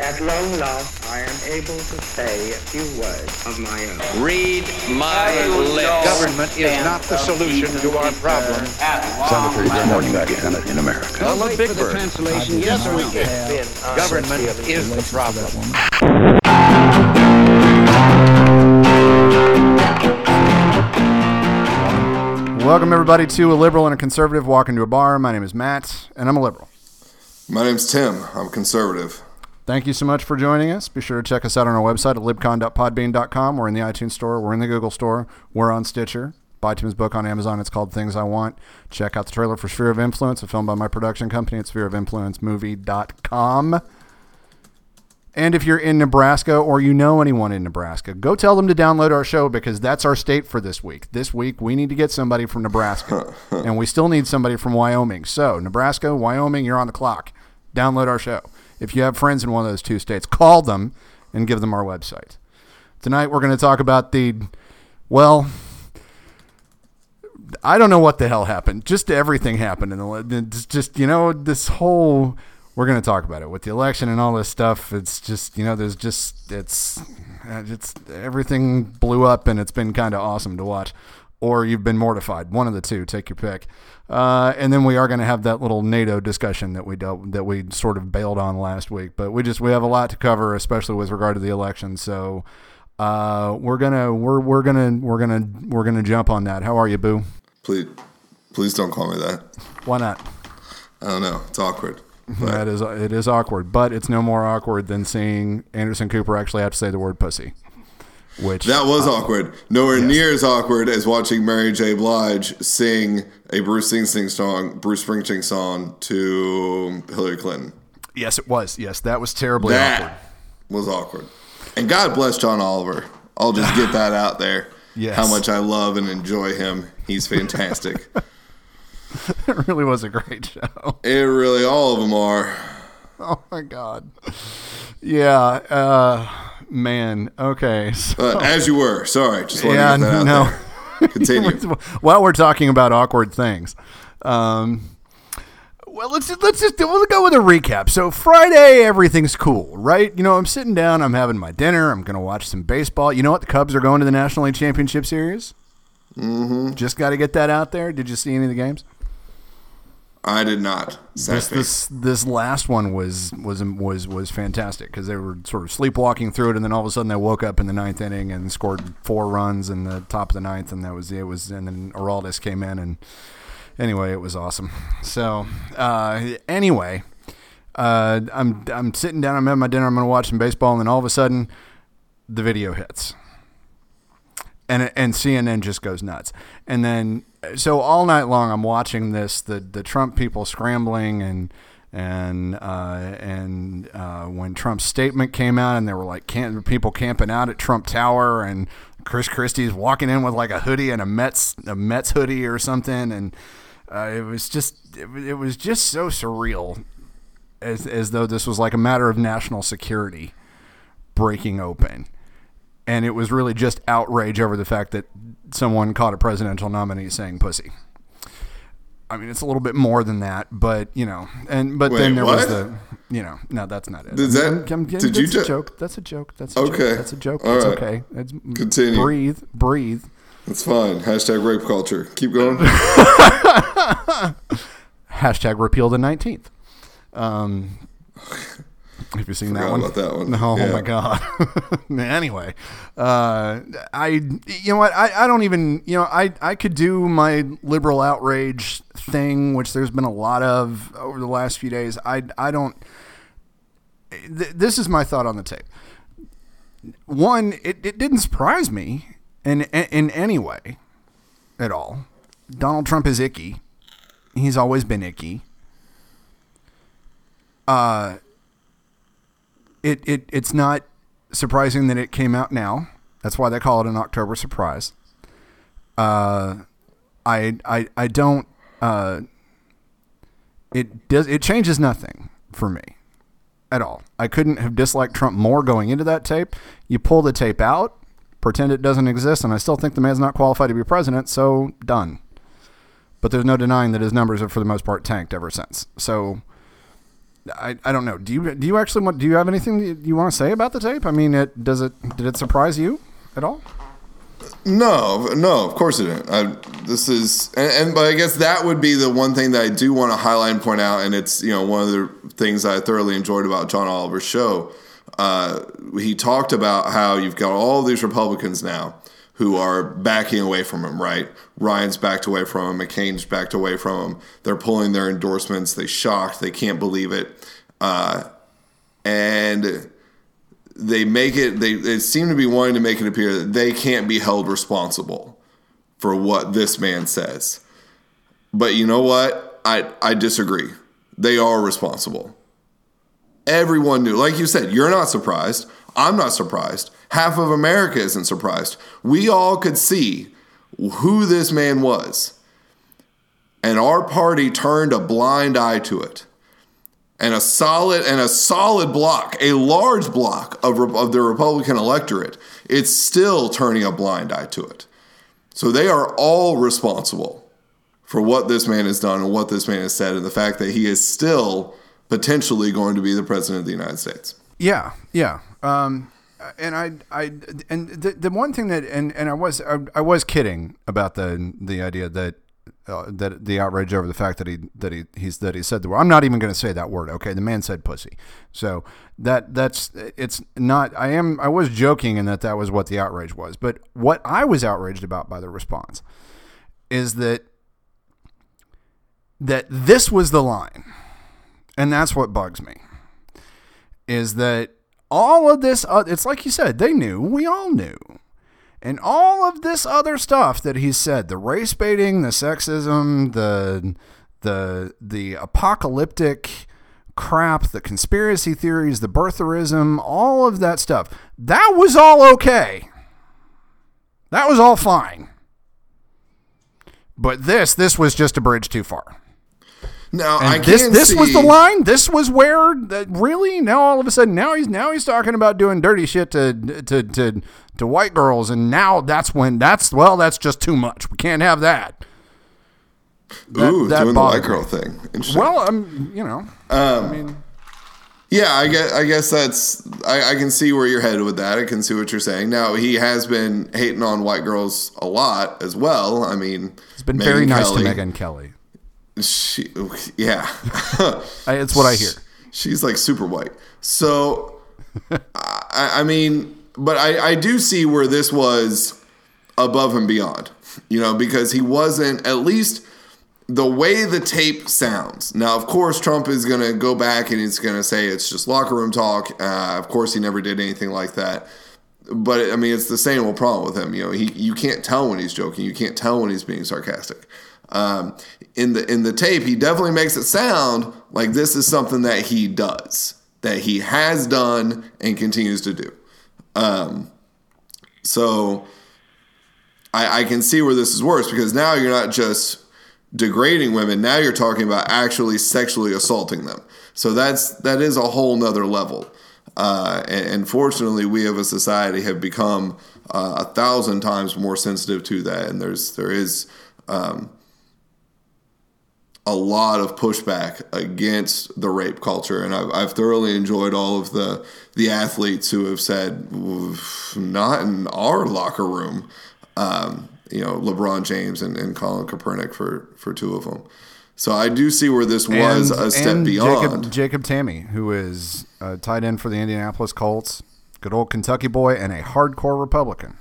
At long last, I am able to say a few words of my own. Read my lips. Government is not the solution to our problem. Sounded pretty good morning back in, in America. I'm a big bird. Yes, we can. Government is the problem. Welcome, everybody, to A Liberal and a Conservative Walk into a Bar. My name is Matt, and I'm a liberal. My name's Tim. I'm conservative. Thank you so much for joining us. Be sure to check us out on our website at libcon.podbean.com. We're in the iTunes Store. We're in the Google Store. We're on Stitcher. Buy Tim's book on Amazon. It's called Things I Want. Check out the trailer for Sphere of Influence, a film by my production company at sphereofinfluencemovie.com. And if you're in Nebraska or you know anyone in Nebraska, go tell them to download our show because that's our state for this week. This week, we need to get somebody from Nebraska, and we still need somebody from Wyoming. So, Nebraska, Wyoming, you're on the clock. Download our show. If you have friends in one of those two states, call them and give them our website. Tonight, we're going to talk about the, well, I don't know what the hell happened. Just everything happened, and just you know this whole. We're going to talk about it with the election and all this stuff. It's just you know there's just it's it's everything blew up, and it's been kind of awesome to watch. Or you've been mortified. One of the two. Take your pick. Uh, and then we are going to have that little NATO discussion that we dealt that we sort of bailed on last week. But we just we have a lot to cover, especially with regard to the election. So uh, we're gonna we're we're gonna we're gonna we're gonna jump on that. How are you, Boo? Please, please don't call me that. Why not? I don't know. It's awkward. But That is it is awkward, but it's no more awkward than seeing Anderson Cooper actually have to say the word pussy. Which that was awkward. Nowhere near as awkward as watching Mary J. Blige sing a Bruce Springsteen song, Bruce Springsteen song to Hillary Clinton. yes, it was. Yes, that was terribly That awkward. was awkward. And God bless John Oliver. I'll just get that out there. Yes. How much I love and enjoy him. He's fantastic. It really was a great show. it really, all of them are. Oh my god. Yeah. Uh, man. Okay. So, But as you were, sorry, just wanted yeah. to get that out No. Continue. While we're talking about awkward things, um, well, let's just, let's just we'll go with a recap. So Friday, everything's cool, right? You know, I'm sitting down, I'm having my dinner, I'm gonna watch some baseball. You know what? The Cubs are going to the National League Championship Series. Mm-hmm. Just got to get that out there. Did you see any of the games? I did not. This this this last one was was was was fantastic because they were sort of sleepwalking through it, and then all of a sudden they woke up in the ninth inning and scored four runs in the top of the ninth, and that was it. Was and then Aroldis came in, and anyway, it was awesome. So uh, anyway, uh, I'm I'm sitting down, I'm having my dinner, I'm gonna watch some baseball, and then all of a sudden, the video hits and and CNN just goes nuts. And then so all night long I'm watching this the the Trump people scrambling and and uh, and uh, when Trump's statement came out and there were like camp, people camping out at Trump Tower and Chris Christie's walking in with like a hoodie and a Mets a Mets hoodie or something. And uh, it was just it, it was just so surreal as as though this was like a matter of national security breaking open. And it was really just outrage over the fact that someone caught a presidential nominee saying pussy. I mean, it's a little bit more than that, but you know, and but then Wait, there was the, you know, no, that's not it. Does that- I'm- I'm- did that's you a ju- joke? That's a joke. That's a Okay. joke. That's a joke. All it's right. okay. It's, Continue. Breathe, breathe. It's fine. Hashtag rape culture. Keep going. Hashtag repeal the nineteenth. Um, have you seen that one? about that one. No, oh Yeah. my god. anyway, uh, I you know what I, I don't even you know I I could do my liberal outrage thing, which there's been a lot of over the last few days. I I don't. Th- this is my thought on the tape. One, it, it didn't surprise me in, in in any way at all. Donald Trump is icky. He's always been icky. Uh, it, it it's not surprising that it came out now. That's why they call it an October surprise. Uh, I I I don't. Uh, it does it changes nothing for me at all. I couldn't have disliked Trump more going into that tape. You pull the tape out, pretend it doesn't exist, and I still think the man's not qualified to be president. So done. But there's no denying that his numbers have, for the most part, tanked ever since. So I, I don't know. Do you do you actually want do you have anything you want to say about the tape? I mean, it does it did it surprise you at all? No, no, of course it didn't. I, this is, and, and but I guess that would be the one thing that I do want to highlight and point out, and it's you know one of the things I thoroughly enjoyed about John Oliver's show. Uh, he talked about how you've got all these Republicans now who are backing away from him. Right, Ryan's backed away from him, McCain's backed away from him. They're pulling their endorsements. They shocked. They can't believe it, uh, and they make it they, they seem to be wanting to make it appear that they can't be held responsible for what this man says. But you know what? I i disagree. They are responsible. Everyone knew. Like you said you're not surprised. I'm not surprised half of america isn't surprised we all could see who this man was and our party turned a blind eye to it and a solid and a solid block, a large block of, of the Republican electorate, it's still turning a blind eye to it. So they are all responsible for what this man has done and what this man has said, and the fact that he is still potentially going to be the president of the United States. Yeah, yeah. Um, and I, I, and the, the one thing that, and, and I was, I, I was kidding about the the idea that uh, that the outrage over the fact that he that he he's that he said the word. I'm not even going to say that word. Okay, the man said pussy. So that that's it's not. I am. I was joking in that that was what the outrage was. But what I was outraged about by the response is that that this was the line, and that's what bugs me. Is that all of this? Uh, it's like you said. They knew. We all knew and all of this other stuff that he said the race baiting the sexism the the the apocalyptic crap the conspiracy theories the birtherism all of that stuff that was all okay that was all fine but this this was just a bridge too far Now and I this can this was see- the line. This was where that really now all of a sudden now he's now he's talking about doing dirty shit to to to to white girls, and now that's when that's well that's just too much. We can't have that. that- Ooh, that doing the white girl me. thing. Interesting. Well, I'm you know um, I mean Yeah, I guess, I guess that's I, I can see where you're headed with that. I can see what you're saying. Now he has been hating on white girls a lot as well. I mean, it's been Megyn very nice Kelly, to Megyn Kelly. She, yeah, It's what I hear. She's like super white. So, I, I mean, but I, I do see where this was above and beyond, you know, because he wasn't at least the way the tape sounds. Now, of course, Trump is going to go back and he's going to say it's just locker room talk. Uh, of course, he never did anything like that. But I mean, it's the same old problem with him. You know, he you can't tell when he's joking. You can't tell when he's being sarcastic. Um, in the in the tape, he definitely makes it sound like this is something that he does, that he has done and continues to do. Um, so I, I can see where this is worse because now you're not just degrading women. Now you're talking about actually sexually assaulting them. So that's that is a whole nother level. Uh, and, and fortunately, we as a society have become uh, a thousand times more sensitive to that. And there's there is um, a lot of pushback against the rape culture, and I've, I've thoroughly enjoyed all of the the athletes who have said, "Not in our locker room." Um, you know, LeBron James and, and Colin Kaepernick for for two of them. So I do see where this was a step and beyond. Jacob, Jacob Tamme, who is a tight end for the Indianapolis Colts, good old Kentucky boy, and a hardcore Republican.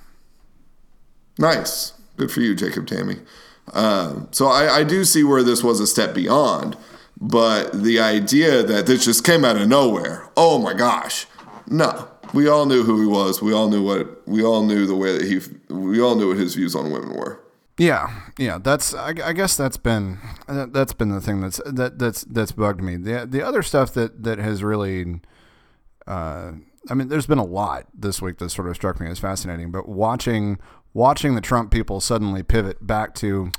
Nice. Good for you, Jacob Tamme. Um, so I, I do see where this was a step beyond, but the idea that this just came out of nowhere, oh my gosh, no. We all knew who he was. We all knew what we all knew the way that he. We all knew what his views on women were. Yeah, yeah. That's I, I guess that's been that, that's been the thing that's that that's that's bugged me. The the other stuff that that has really, uh, I mean, there's been a lot this week that sort of struck me as fascinating. But watching watching the Trump people suddenly pivot back to,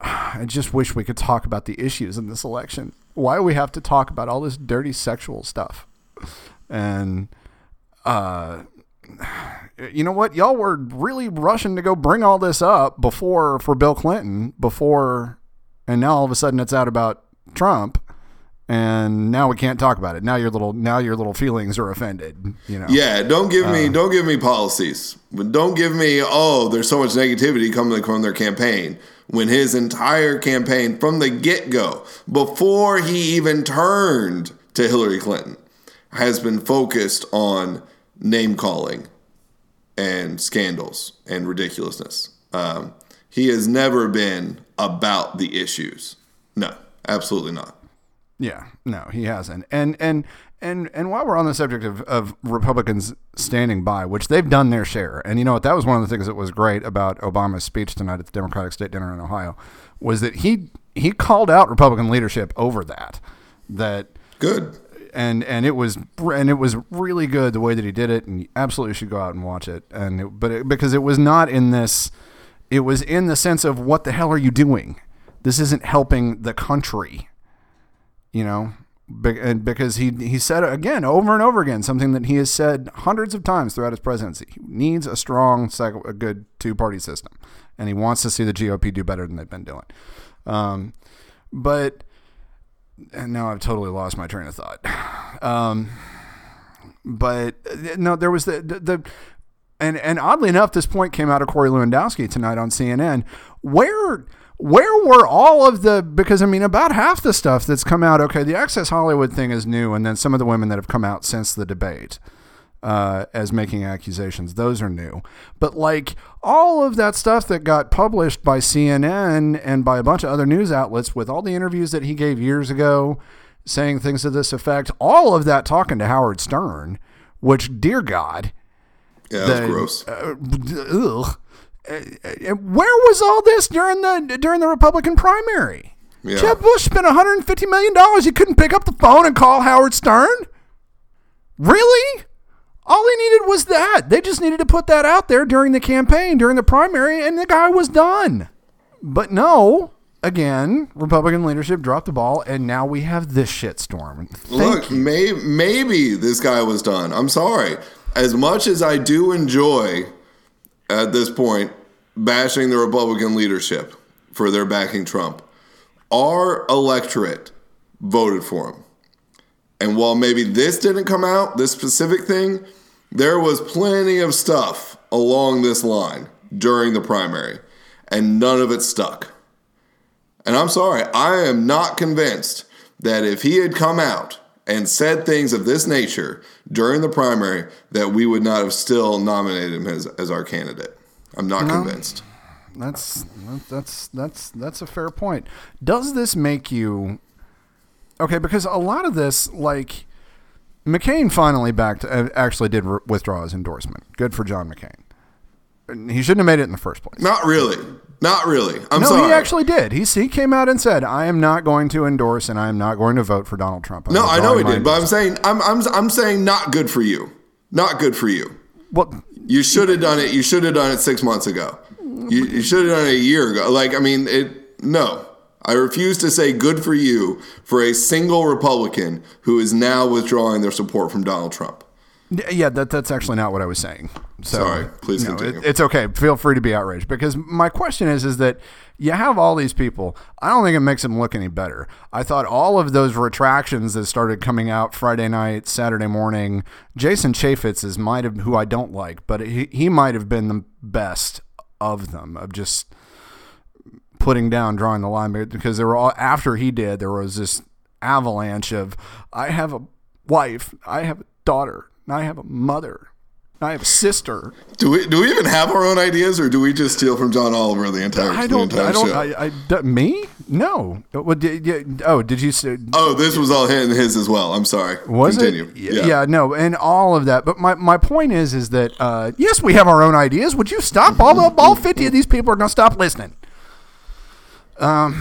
I just wish we could talk about the issues in this election. Why we have to talk about all this dirty sexual stuff? And uh, you know what? Y'all were really rushing to go bring all this up before for Bill Clinton before, and now all of a sudden it's out about Trump. And now we can't talk about it. Now your little now your little feelings are offended. You know. Yeah, don't give me don't give me policies. Don't give me oh, there's so much negativity coming from their campaign. When his entire campaign from the get-go, before he even turned to Hillary Clinton, has been focused on name calling and scandals and ridiculousness. Um, he has never been about the issues. No, absolutely not. Yeah, no, he hasn't. And and and and while we're on the subject of, of Republicans standing by, which they've done their share, and you know what, that was one of the things that was great about Obama's speech tonight at the Democratic State Dinner in Ohio, was that he he called out Republican leadership over that. That Good. and and it was and it was really good the way that he did it, and you absolutely should go out and watch it. And it, but it, because it was not in this, it was in the sense of what the hell are you doing? This isn't helping the country, you know. Because he he said again over and over again something that he has said hundreds of times throughout his presidency. He needs a strong, a good two party system, and he wants to see the GOP do better than they've been doing. Um, but and now I've totally lost my train of thought. Um, but uh, no, there was the, the, the and and oddly enough, this point came out of Corey Lewandowski tonight on CNN. Where where were all of the because I mean about half the stuff that's come out. Okay, the Access Hollywood thing is new, and then some of the women that have come out since the debate. Uh, as making accusations, those are new. But like all of that stuff that got published by CNN and by a bunch of other news outlets with all the interviews that he gave years ago, saying things to this effect, all of that talking to Howard Stern, which, dear God, Yeah, that's the- gross. uh, ugh. Uh, uh, Where was all this during the during the Republican primary? Yeah. Jeb Bush spent 150 million dollars. He couldn't pick up the phone and call Howard Stern. Really? All he needed was that. They just needed to put that out there during the campaign, during the primary, and the guy was done. But no, again, Republican leadership dropped the ball, and now we have this shitstorm. Look, may, maybe this guy was done. I'm sorry. As much as I do enjoy at this point bashing the Republican leadership for their backing Trump, our electorate voted for him. And while maybe this didn't come out, this specific thing, there was plenty of stuff along this line during the primary, and none of it stuck. And I'm sorry, I am not convinced that if he had come out and said things of this nature during the primary, that we would not have still nominated him as, as our candidate. I'm not convinced. That's that's that's that's a fair point. Does this make you okay? Because a lot of this, like McCain, finally backed, uh, actually did withdraw his endorsement. Good for John McCain. He shouldn't have made it in the first place. Not really. Not really. I'm no, sorry. he actually did. He he came out and said, "I am not going to endorse and I am not going to vote for Donald Trump." I'm no, I know he did, but I'm saying I'm I'm I'm saying not good for you. Not good for you. well, You should have done it. You should have done it six months ago. You, you should have done it a year ago. Like I mean, it. No, I refuse to say good for you for a single Republican who is now withdrawing their support from Donald Trump. Yeah, that, that's actually not what I was saying. So, Sorry, please no, continue. it- it's okay. Feel free to be outraged because my question is, is that you have all these people. I don't think it makes them look any better. I thought all of those retractions that started coming out Friday night, Saturday morning. Jason Chaffetz is might have who I don't like, but he he might have been the best of them of just putting down, drawing the line because there were all after he did. There was this avalanche of I have a wife, I have a daughter, and I have a mother, and I have a sister. Do we do we even have our own ideas, or do we just steal from John Oliver the entire I the don't. entire I don't. show? I, I, d- me? No. What did, yeah, oh, did you say? oh, this was all his, his as well. I'm sorry. Was Continue. it? Yeah. no, and all of that. But my, my point is, is that uh, yes, we have our own ideas. Would you stop? All the all fifty of these people are going to stop listening. Um,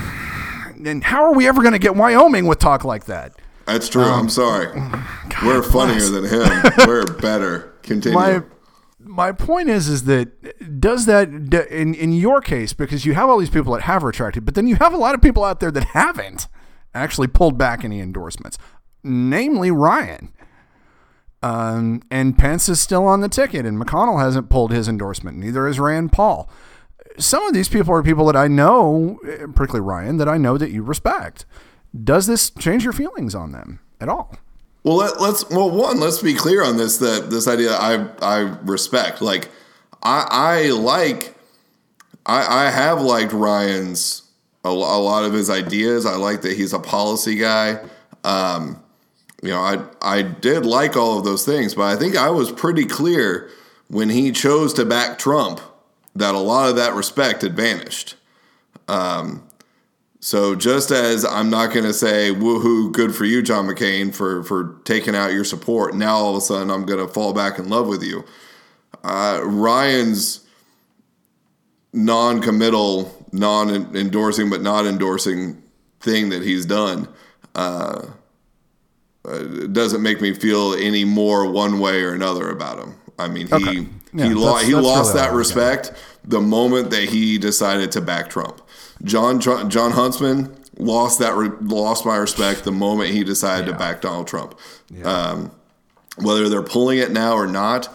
and how are we ever going to get Wyoming with talk like that? That's true. Um, I'm sorry. We're funnier than him. We're better. Continue. my my point is is that does that in in your case because you have all these people that have retracted but then you have a lot of people out there that haven't actually pulled back any endorsements namely Ryan um, and Pence is still on the ticket and McConnell hasn't pulled his endorsement neither has Rand Paul some of these people are people that I know eh, particularly Ryan that I know that you respect Does this change your feelings on them at all? Well, let, us well one. Let's be clear on this. That this idea I I respect. Like I I like I I have liked Ryan's a, a lot of his ideas. I like that he's a policy guy. Um, you know, I I did like all of those things, but I think I was pretty clear when he chose to back Trump that a lot of that respect had vanished. Um, so just as I'm not going to say woohoo, good for you, John McCain, for for taking out your support. Now all of a sudden I'm going to fall back in love with you. Uh, Ryan's non-committal, non-endorsing, but not endorsing thing that he's done uh, uh, doesn't make me feel any more one way or another about him. I mean, he Okay. Yeah, he, lo- that's- he that's lost really that respect the moment that he decided to back Trump. John John, Jon Huntsman lost that re- lost my respect the moment he decided to back Donald Trump. Um, whether they're pulling it now or not,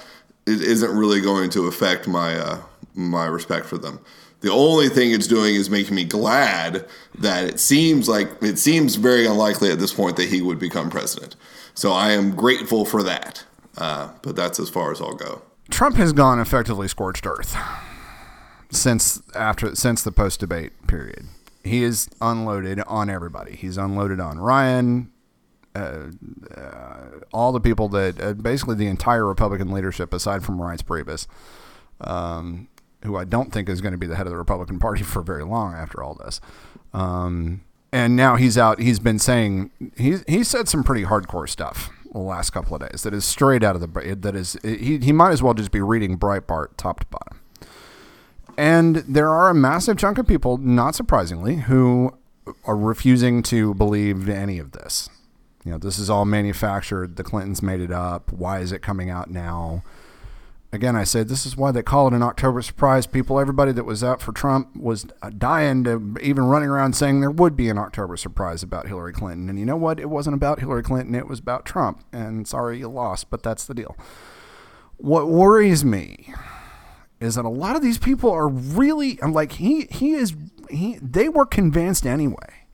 it isn't really going to affect my uh, my respect for them. The only thing it's doing is making me glad that it seems like it seems very unlikely at this point that he would become president. So I am grateful for that. Uh, but that's as far as I'll go. Trump has gone effectively scorched earth since after since the post debate period. He is unloaded on everybody. He's unloaded on Ryan, uh, uh, all the people that uh, basically the entire Republican leadership, aside from Reince Priebus, um, who I don't think is going to be the head of the Republican Party for very long after all this. Um, and now he's out. He's been saying he he said some pretty hardcore stuff the last couple of days that is straight out of the that is he he might as well just be reading Breitbart top to bottom. And there are a massive chunk of people, not surprisingly, who are refusing to believe any of this. You know, this is all manufactured. The Clintons made it up. Why is it coming out now? Again, I said this is why they call it an October surprise. People, everybody that was out for Trump was uh, dying to even running around saying there would be an October surprise about Hillary Clinton. And you know what? It wasn't about Hillary Clinton. It was about Trump. And sorry you lost, but that's the deal. What worries me is that a lot of these people are really like he he is he they were convinced anyway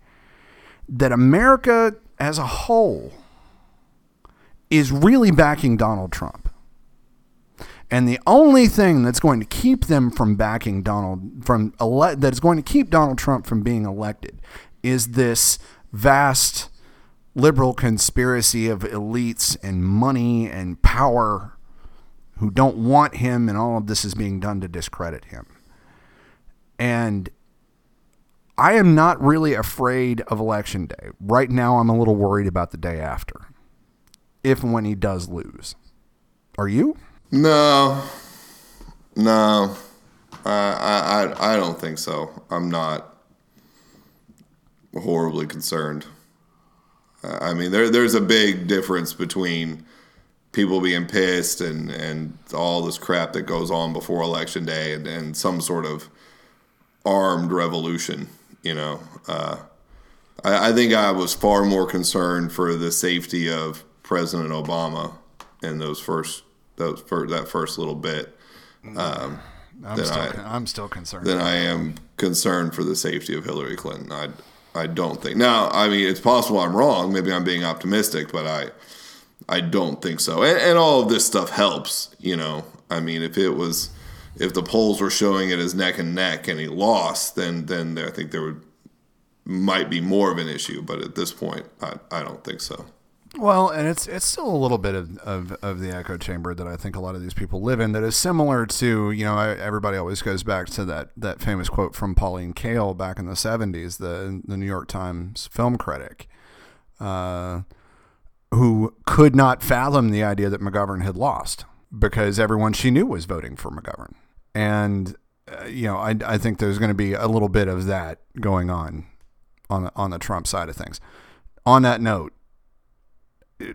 that America as a whole is really backing Donald Trump. And the only thing that's going to keep them from backing Donald from ele- that is going to keep Donald Trump from being elected is this vast liberal conspiracy of elites and money and power who don't want him, and all of this is being done to discredit him. And I am not really afraid of election day. Right now, I'm a little worried about the day after, if and when he does lose. Are you? No, no, I, I, I- don't think so. I'm not horribly concerned. I mean, there, there's a big difference between people being pissed and, and all this crap that goes on before election day and, and some sort of armed revolution. You know, uh, I, I think I was far more concerned for the safety of President Obama in those first those for that first little bit um, I'm, still, I- I'm still concerned. than I am concerned for the safety of Hillary Clinton. I I don't think now. I mean, it's possible I'm wrong. Maybe I'm being optimistic, but I I don't think so. And, and all of this stuff helps. You know, I mean, if it was if the polls were showing it as neck and neck and he lost, then then I think there would might be more of an issue. But at this point, I, I don't think so. Well, and it's it's still a little bit of, of, of the echo chamber that I think a lot of these people live in that is similar to, you know, everybody always goes back to that, that famous quote from Pauline Kael back in the 70s, the, the New York Times film critic, uh, who could not fathom the idea that McGovern had lost because everyone she knew was voting for McGovern. And, uh, you know, I, I think there's going to be a little bit of that going on on the, on the Trump side of things. On that note,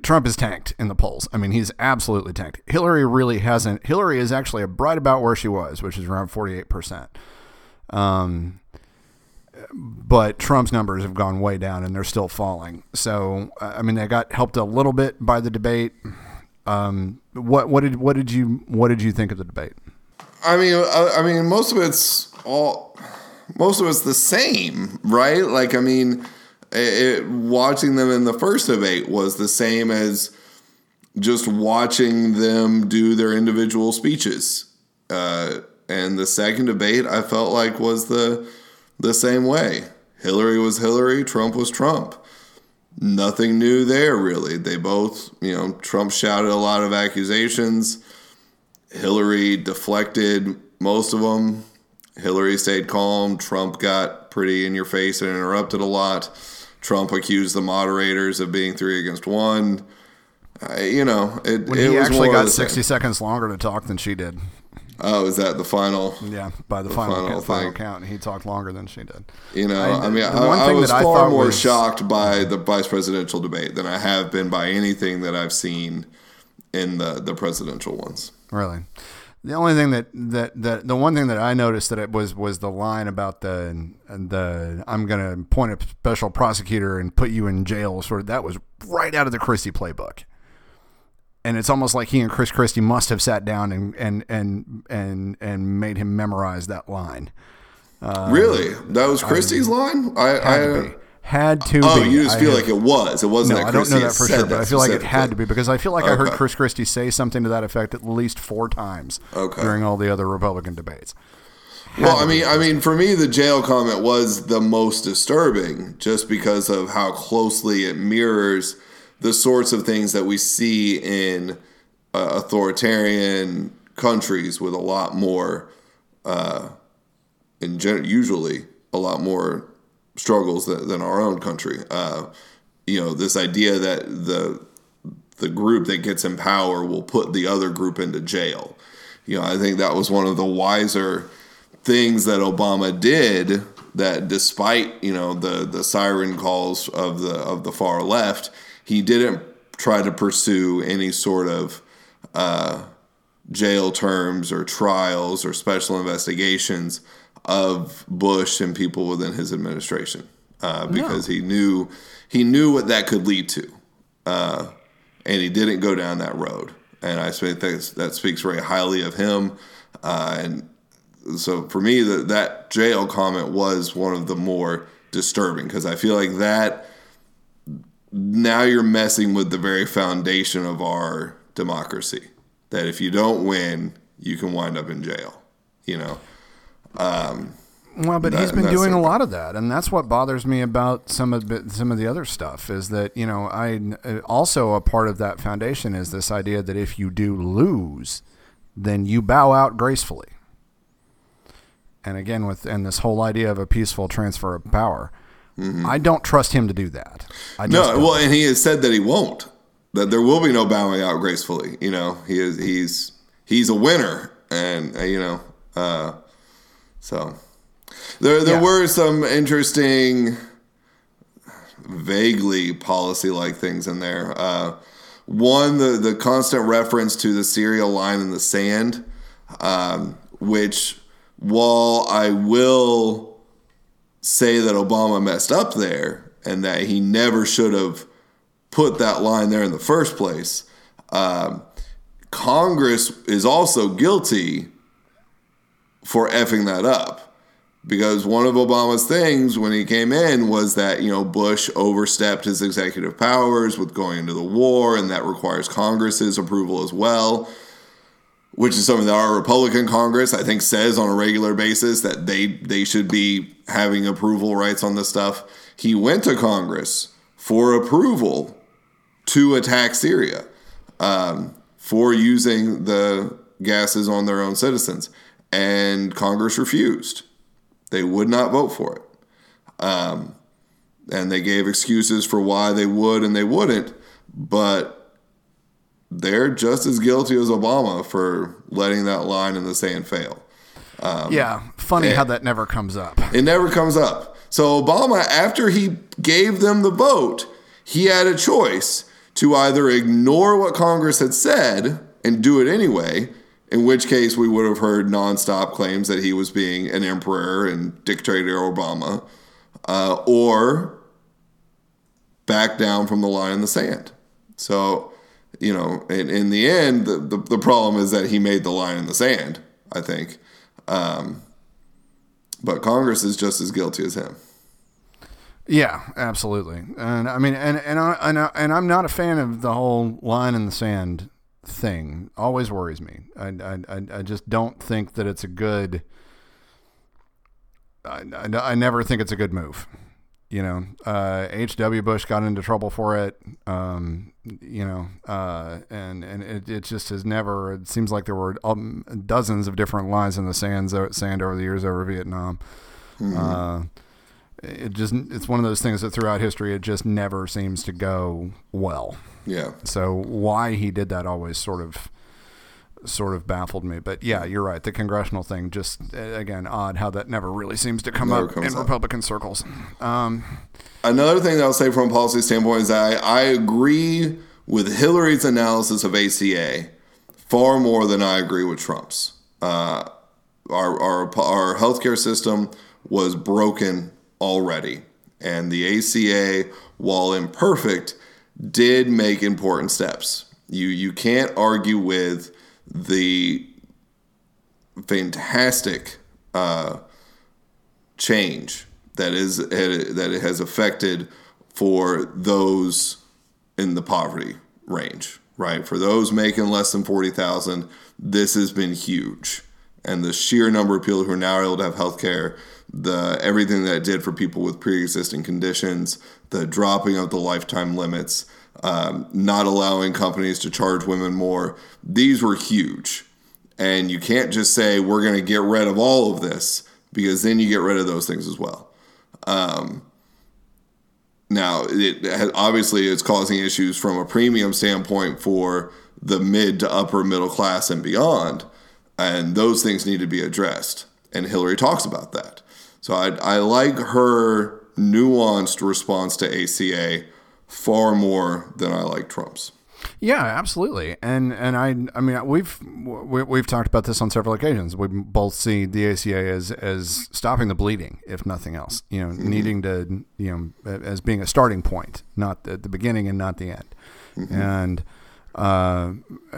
Trump is tanked in the polls. I mean, he's absolutely tanked. Hillary really hasn't. Hillary is actually right about where she was, which is around 48%. Um, but Trump's numbers have gone way down and they're still falling. So, uh, I mean, they got helped a little bit by the debate. Um, what, what did, what did you, what did you think of the debate? I mean, I, I mean, most of it's all, most of it's the same, right? Like, I mean, It, watching them in the first debate was the same as just watching them do their individual speeches. Uh, and the second debate, I felt like was the the same way. Hillary was Hillary, Trump was Trump. Nothing new there, really. They both, you know, Trump shouted a lot of accusations. Hillary deflected most of them. Hillary stayed calm. Trump got pretty in your face and interrupted a lot. Trump accused the moderators of being three against one. Uh, you know, it, When it he actually got the same. 60 seconds longer to talk than she did. Oh, is that the final? Yeah, by the, The final, final count, final count, he talked longer than she did. You know, I- I, mean, I, I was that I far more was- shocked by the vice presidential debate than I have been by anything that I've seen in the, the presidential ones. Really, the only thing that that that the one thing that I noticed that it was was the line about the the I'm gonna point a special prosecutor and put you in jail. Sort of that was right out of the Christie playbook. And it's almost like he and Chris Christie must have sat down and and and and and made him memorize that line. really, that was Christie's line. I, Um, Had I to be. Had to oh, be. you just I feel have- like it was. It wasn't. No, I don't know that for sure, but I feel like it had to be because I feel like I heard Chris Christie say something to that effect at least four times Okay. during all the other Republican debates. Well, I mean, I mean, for me, the jail comment was the most disturbing, just because of how closely it mirrors the sorts of things that we see in uh, authoritarian countries with a lot more, uh, in gen- usually a lot more struggles than, than our own country. Uh, you know, this idea that the the group that gets in power will put the other group into jail. You know, I think that was one of the wiser things that Obama did that despite, you know, the the siren calls of the of the far left, he didn't try to pursue any sort of uh, jail terms or trials or special investigations of Bush and people within his administration uh, because he knew he knew what that could lead to uh, and he didn't go down that road. And I think that that speaks very highly of him. Uh, and so for me, that that jail comment was one of the more disturbing because I feel like that now you're messing with the very foundation of our democracy. That if you don't win, you can wind up in jail. You know. Um, well, but That- he's been doing a lot of that, and that's what bothers me about some of the, some of the other stuff. Is that you know I also a part of that foundation is this idea that if you do lose, then you bow out gracefully. And again, with and this whole idea of a peaceful transfer of power, I don't trust him to do that. I just No, well, and he has said that he won't. That there will be no bowing out gracefully. You know, he is he's he's a winner, and uh, you know, uh, so there there Yeah. were some interesting, vaguely policy like things in there. Uh, one, the the constant reference to the serial line in the sand, um, which while I will say that Obama messed up there and that he never should have put that line there in the first place. Um, Congress is also guilty for effing that up because one of Obama's things when he came in was that you know Bush overstepped his executive powers with going into the war, and that requires Congress's approval as well which is something that our Republican Congress, I think, says on a regular basis that they they should be having approval rights on this stuff. He went to Congress for approval to attack Syria um, for using the gases on their own citizens, and Congress refused. They would not vote for it, um, and they gave excuses for why they would and they wouldn't, but they're just as guilty as Obama for letting that line in the sand fail. yeah, funny how that never comes up. It never comes up. So Obama, after he gave them the vote, he had a choice to either ignore what Congress had said and do it anyway, in which case we would have heard nonstop claims that he was being an emperor and dictator Obama, uh, or back down from the line in the sand. So, you know, in, in the end, the, the, the problem is that he made the line in the sand, I think. Um, but Congress is just as guilty as him. Yeah, absolutely. And I mean, and and I, and, I, and I'm not a fan of the whole line in the sand thing. Always worries me. I I I, just don't think that it's a good. I, I, I never think it's a good move. You know, uh, H.W. Bush got into trouble for it. Um, you know, uh, and and it, it just has never. It seems like there were um, dozens of different lines in the sands sand over the years over Vietnam. Uh, it just it's one of those things that throughout history it just never seems to go well. Yeah. So why he did that always sort of sort of baffled me. But yeah, you're right. The congressional thing just again odd how that never really seems to come Never up in up. Republican circles. Um, Another thing that I'll say from a policy standpoint is that I, I agree with Hillary's analysis of ACA far more than I agree with Trump's. Uh, our, our, our healthcare system was broken already, and the ACA, while imperfect, did make important steps. You, you can't argue with the fantastic uh, change that is that it has affected for those in the poverty range, right? For those making less than forty thousand, this has been huge, and the sheer number of people who are now able to have health care, the everything that it did for people with pre-existing conditions, the dropping of the lifetime limits, um, not allowing companies to charge women more, these were huge. And you can't just say we're going to get rid of all of this because then you get rid of those things as well. Um, now, it obviously it's causing issues from a premium standpoint for the mid to upper middle class and beyond, and those things need to be addressed. And Hillary talks about that. So I, I like her nuanced response to ACA far more than I like Trump's. Yeah, absolutely. And and I I mean we've we, we've talked about this on several occasions. We both see the ACA as as stopping the bleeding, if nothing else. You know, mm-hmm. needing to you know as being a starting point, not at the beginning and not the end. Mm-hmm. And uh,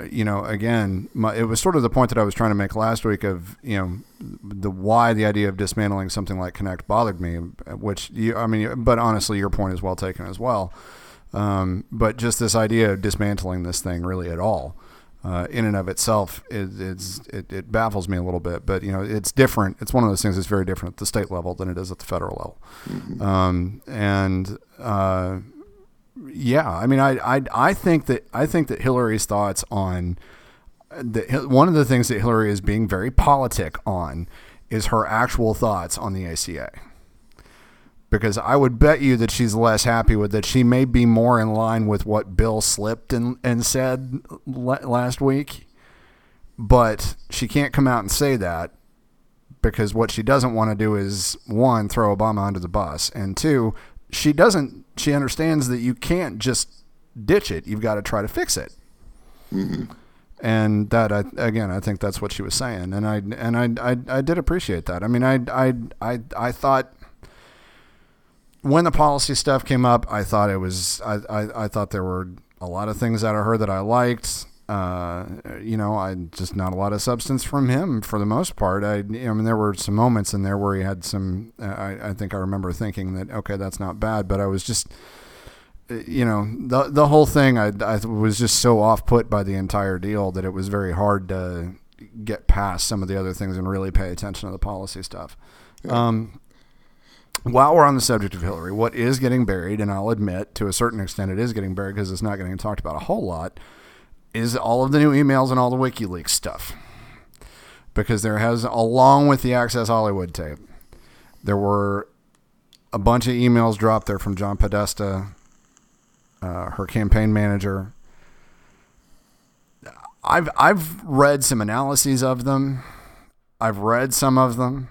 you know, again, my, it was sort of the point that I was trying to make last week of you know the why the idea of dismantling something like kynect bothered me, which you I mean, but honestly, your point is well taken as well. Um, but just this idea of dismantling this thing really at all, uh, in and of itself, is, is it, it baffles me a little bit. But you know, it's different. It's one of those things that's very different at the state level than it is at the federal level. Um, and uh, yeah, I mean, I, I I think that I think that Hillary's thoughts on uh, the, one of the things that Hillary is being very politic on is her actual thoughts on the ACA because I would bet you that she's less happy with that. She may be more in line with what Bill slipped and, and said last week, but she can't come out and say that because what she doesn't want to do is one, throw Obama under the bus, and two, she doesn't, she understands that you can't just ditch it. You've got to try to fix it. Mm-hmm. And that, I, again, I think that's what she was saying, and I and I, I, I did appreciate that. I mean, I, I, I, I thought when the policy stuff came up, I thought it was I, I, I thought there were a lot of things out of her that I liked. Uh, you know, I just not a lot of substance from him for the most part. I, I mean, there were some moments in there where he had some. Uh, I, I think I remember thinking that okay, that's not bad, but I was just, uh, you know, the the whole thing. I, I was just so off put by the entire deal that it was very hard to get past some of the other things and really pay attention to the policy stuff. Um, while we're on the subject of Hillary, what is getting buried, and I'll admit to a certain extent it is getting buried because it's not getting talked about a whole lot, is all of the new emails and all the WikiLeaks stuff. Because there has, along with the Access Hollywood tape, there were a bunch of emails dropped there from John Podesta, uh, her campaign manager. I've I've read some analyses of them. I've read some of them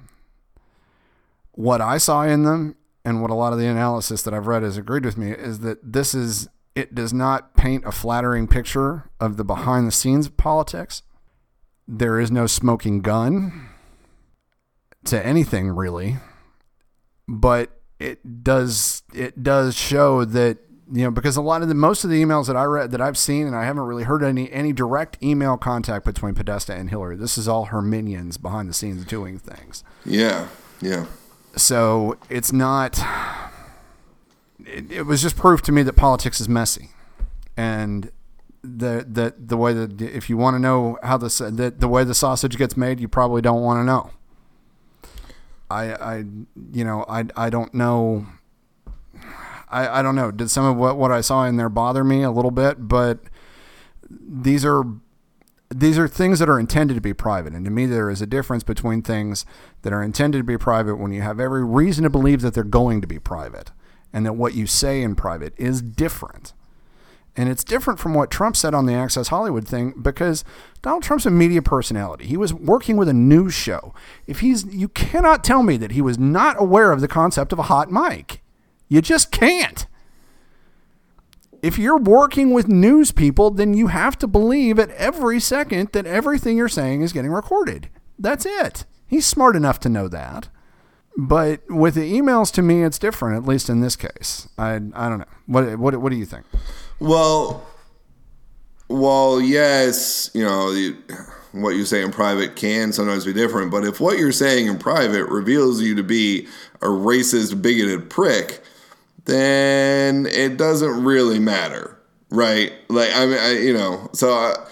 what I saw in them and what a lot of the analysis that I've read has agreed with me is that this is it does not paint a flattering picture of the behind the scenes of politics. There is no smoking gun to anything really. But it does it does show that you know because a lot of the most of the emails that I read that I've seen and I haven't really heard any any direct email contact between Podesta and Hillary. This is all her minions behind the scenes doing things Yeah, yeah. so it's not it, it was just proof to me that politics is messy, and the the the way that if you want to know how the the, the way the sausage gets made, you probably don't want to know. I I you know I I don't know. I, I don't know. Did some of what, what I saw in there bother me a little bit? But these are these are things that are intended to be private, and to me, there is a difference between things that are intended to be private when you have every reason to believe that they're going to be private, and that what you say in private is different. And it's different from what Trump said on the Access Hollywood thing because Donald Trump's a media personality. He was working with a news show. If he's you cannot tell me that he was not aware of the concept of a hot mic. You just can't. If you're working with news people, then you have to believe at every second that everything you're saying is getting recorded. That's it. He's smart enough to know that. But with the emails, to me, it's different. At least in this case, I I don't know. What what what do you think? Well, well, yes, you know, what you say in private can sometimes be different, but if what you're saying in private reveals you to be a racist, bigoted prick, then it doesn't really matter, right? Like, I mean, I, you know, so uh,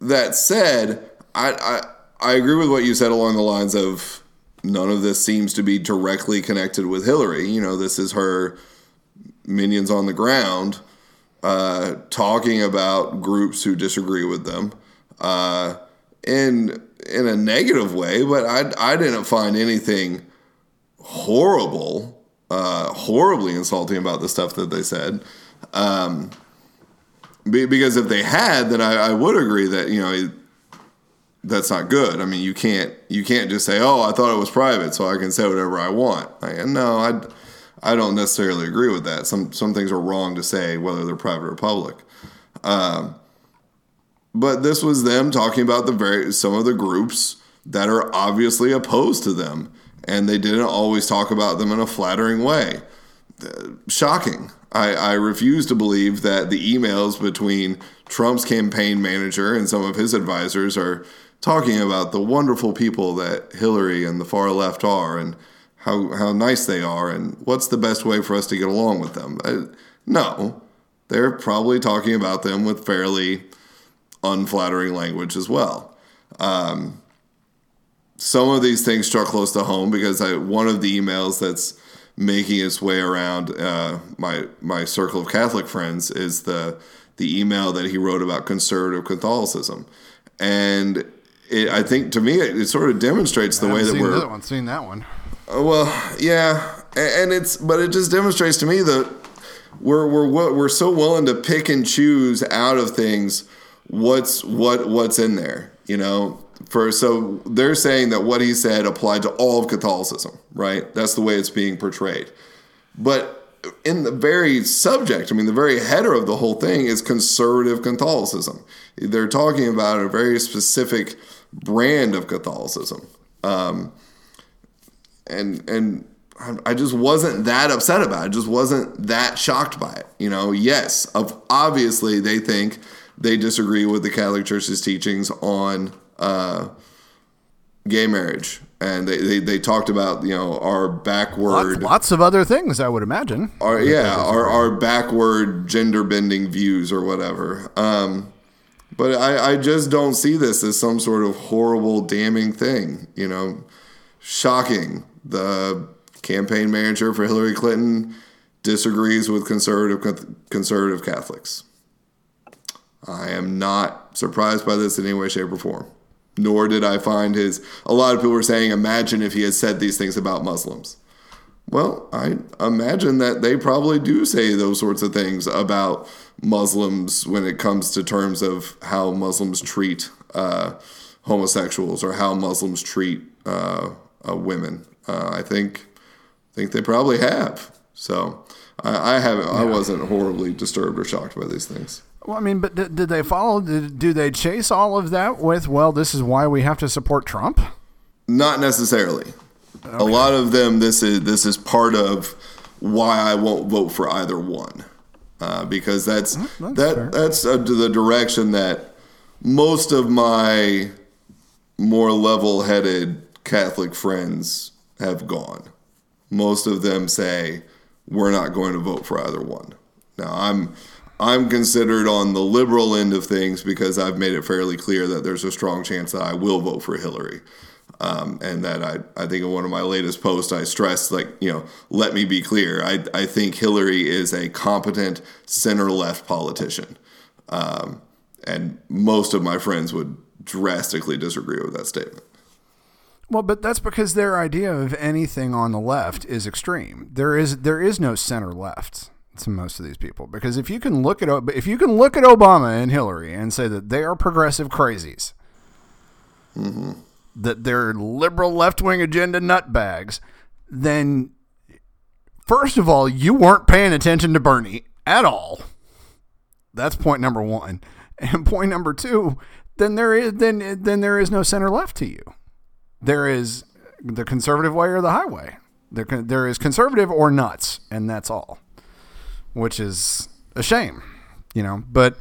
that said, I, I, I agree with what you said along the lines of none of this seems to be directly connected with Hillary. You know, this is her minions on the ground uh, talking about groups who disagree with them uh, in in a negative way, but I I didn't find anything horrible, uh, horribly insulting about the stuff that they said. Um, because if they had, then I, I would agree that you know that's not good. I mean, you can't you can't just say, "Oh, I thought it was private, so I can say whatever I want." Like, no, I I don't necessarily agree with that. Some some things are wrong to say, whether they're private or public. Um, but this was them talking about the very some of the groups that are obviously opposed to them, and they didn't always talk about them in a flattering way. Uh, shocking. I, I refuse to believe that the emails between Trump's campaign manager and some of his advisors are talking about the wonderful people that Hillary and the far left are and how how nice they are and what's the best way for us to get along with them. I, no, they're probably talking about them with fairly unflattering language as well. Um, some of these things struck close to home because I, one of the emails that's making its way around uh, my my circle of Catholic friends is the the email that he wrote about conservative Catholicism, and it, I think to me it, it sort of demonstrates the way that seen we're that one. Seen that one. uh, Well, yeah, a- and it's but it just demonstrates to me that we're we're we're so willing to pick and choose out of things what's what what's in there, you know. For so they're saying that what he said applied to all of Catholicism, right? That's the way it's being portrayed. But in the very subject, I mean, the very header of the whole thing is conservative Catholicism. They're talking about a very specific brand of Catholicism. Um, and and I just wasn't that upset about it. I just wasn't that shocked by it. You know, yes, of obviously they think they disagree with the Catholic Church's teachings on uh, gay marriage, and they, they they talked about you know our backward Lots, lots of other things, I would imagine. our yeah our, our backward gender bending views or whatever um but I, I just don't see this as some sort of horrible damning thing you know? Shocking. The campaign manager for hillary clinton disagrees with conservative conservative catholics. I am not surprised by this in any way shape or form. Nor did i find his a lot of people were saying imagine if he had said these things about muslims. Well, I imagine that they probably do say those sorts of things about Muslims when it comes to terms of how Muslims treat uh, homosexuals or how Muslims treat uh, uh, women. Uh, I think think they probably have. So I, I haven't. I wasn't horribly disturbed or shocked by these things. Well, I mean, but did, did they follow? Did, do they chase all of that with? Well, this is why we have to support Trump. Not necessarily. A lot of them. This is this is part of why I won't vote for either one, uh, because that's, that's that fair. that's uh, the direction that most of my more level-headed Catholic friends have gone. Most of them say we're not going to vote for either one. Now, I'm I'm considered on the liberal end of things because I've made it fairly clear that there's a strong chance that I will vote for Hillary. Um, and that I, I think in one of my latest posts, I stressed, like, you know, let me be clear. I, I think Hillary is a competent center left politician. Um, and most of my friends would drastically disagree with that statement. Well, but that's because their idea of anything on the left is extreme. There is there is no center left to most of these people because if you can look at if you can look at Obama and Hillary and say that they are progressive crazies, that they're liberal left wing agenda nutbags, then first of all, you weren't paying attention to Bernie at all. That's point number one. And point number two, then there is then then there is no center left to you. There is the conservative way or the highway. There there is conservative or nuts, and that's all. Which is a shame, you know. But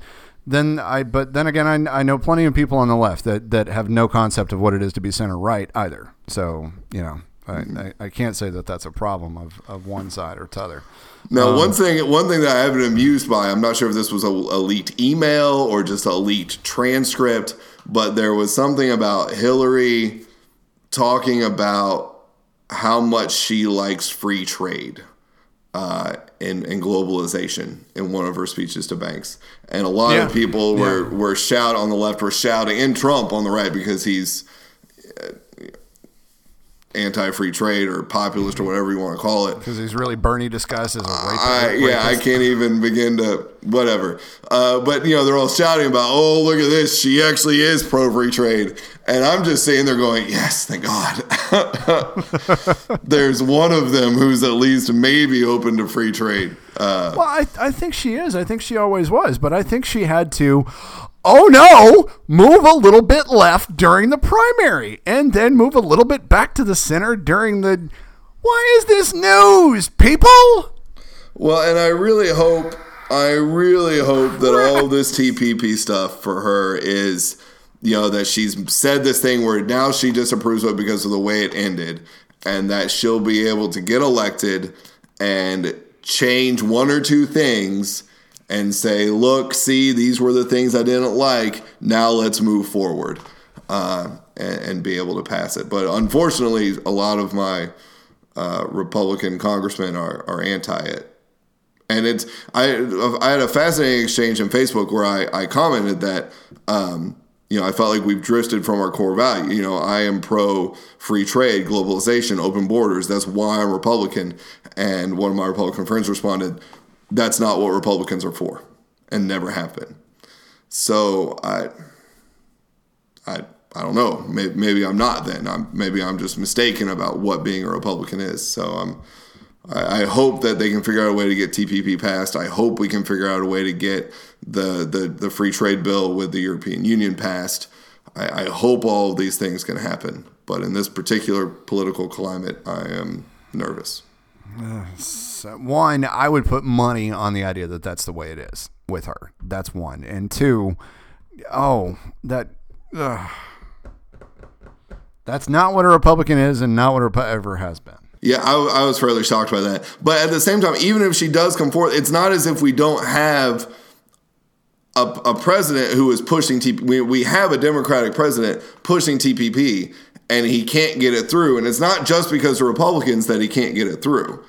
then I but then again I, I know plenty of people on the left that, that have no concept of what it is to be center right either. So you know I, I, I can't say that that's a problem of, of one side or t'other. Now, one thing, one thing that I have been amused by, I'm not sure if this was a, a leaked email or just a leaked transcript, but there was something about Hillary talking about how much she likes free trade uh, and, and globalization in one of her speeches to banks, and a lot of people were were shout on the left were shouting, and Trump on the right because he's anti-free trade or populist or whatever you want to call it. Because he's really Bernie disguised as a rapist. I, yeah, I can't even begin to whatever. Uh, but you know, they're all shouting about, "Oh, look at this! She actually is pro free trade," and I'm just sitting there going, "Yes, thank God." There's one of them who's at least maybe open to free trade. Uh, Well, I, I think she is. I think she always was. But I think she had to, oh no, move a little bit left during the primary and then move a little bit back to the center during the. Why is this news, people? Well, and I really hope, I really hope that all this TPP stuff for her is, you know, that she's said this thing where now she disapproves of it because of the way it ended, and that she'll be able to get elected and change one or two things and say, look, see, these were the things I didn't like. Now let's move forward uh, and, and be able to pass it. But unfortunately, a lot of my uh, Republican congressmen are, are anti it. And it's I I had a fascinating exchange on Facebook where I, I commented that um, you know I felt like we've drifted from our core value. You know I am pro free trade, globalization, open borders. That's why I'm Republican. And one of my Republican friends responded, "That's not what Republicans are for, and never have been." So I I I don't know. Maybe, maybe I'm not. Then I'm maybe I'm just mistaken about what being a Republican is. So I'm. I, I hope that they can figure out a way to get TPP passed. I hope we can figure out a way to get the the, the free trade bill with the European Union passed. I, I hope all of these things can happen. But in this particular political climate, I am nervous. Uh, so, one, I would put money on the idea that that's the way it is with her. That's one. And two, oh, that. ugh. that's not what a Republican is and not what a ever has been. Yeah, I, I was fairly shocked by that. But at the same time, even if she does come forth, it's not as if we don't have a, a president who is pushing TPP. We, we have a Democratic president pushing TPP, and he can't get it through. And it's not just because of Republicans that he can't get it through.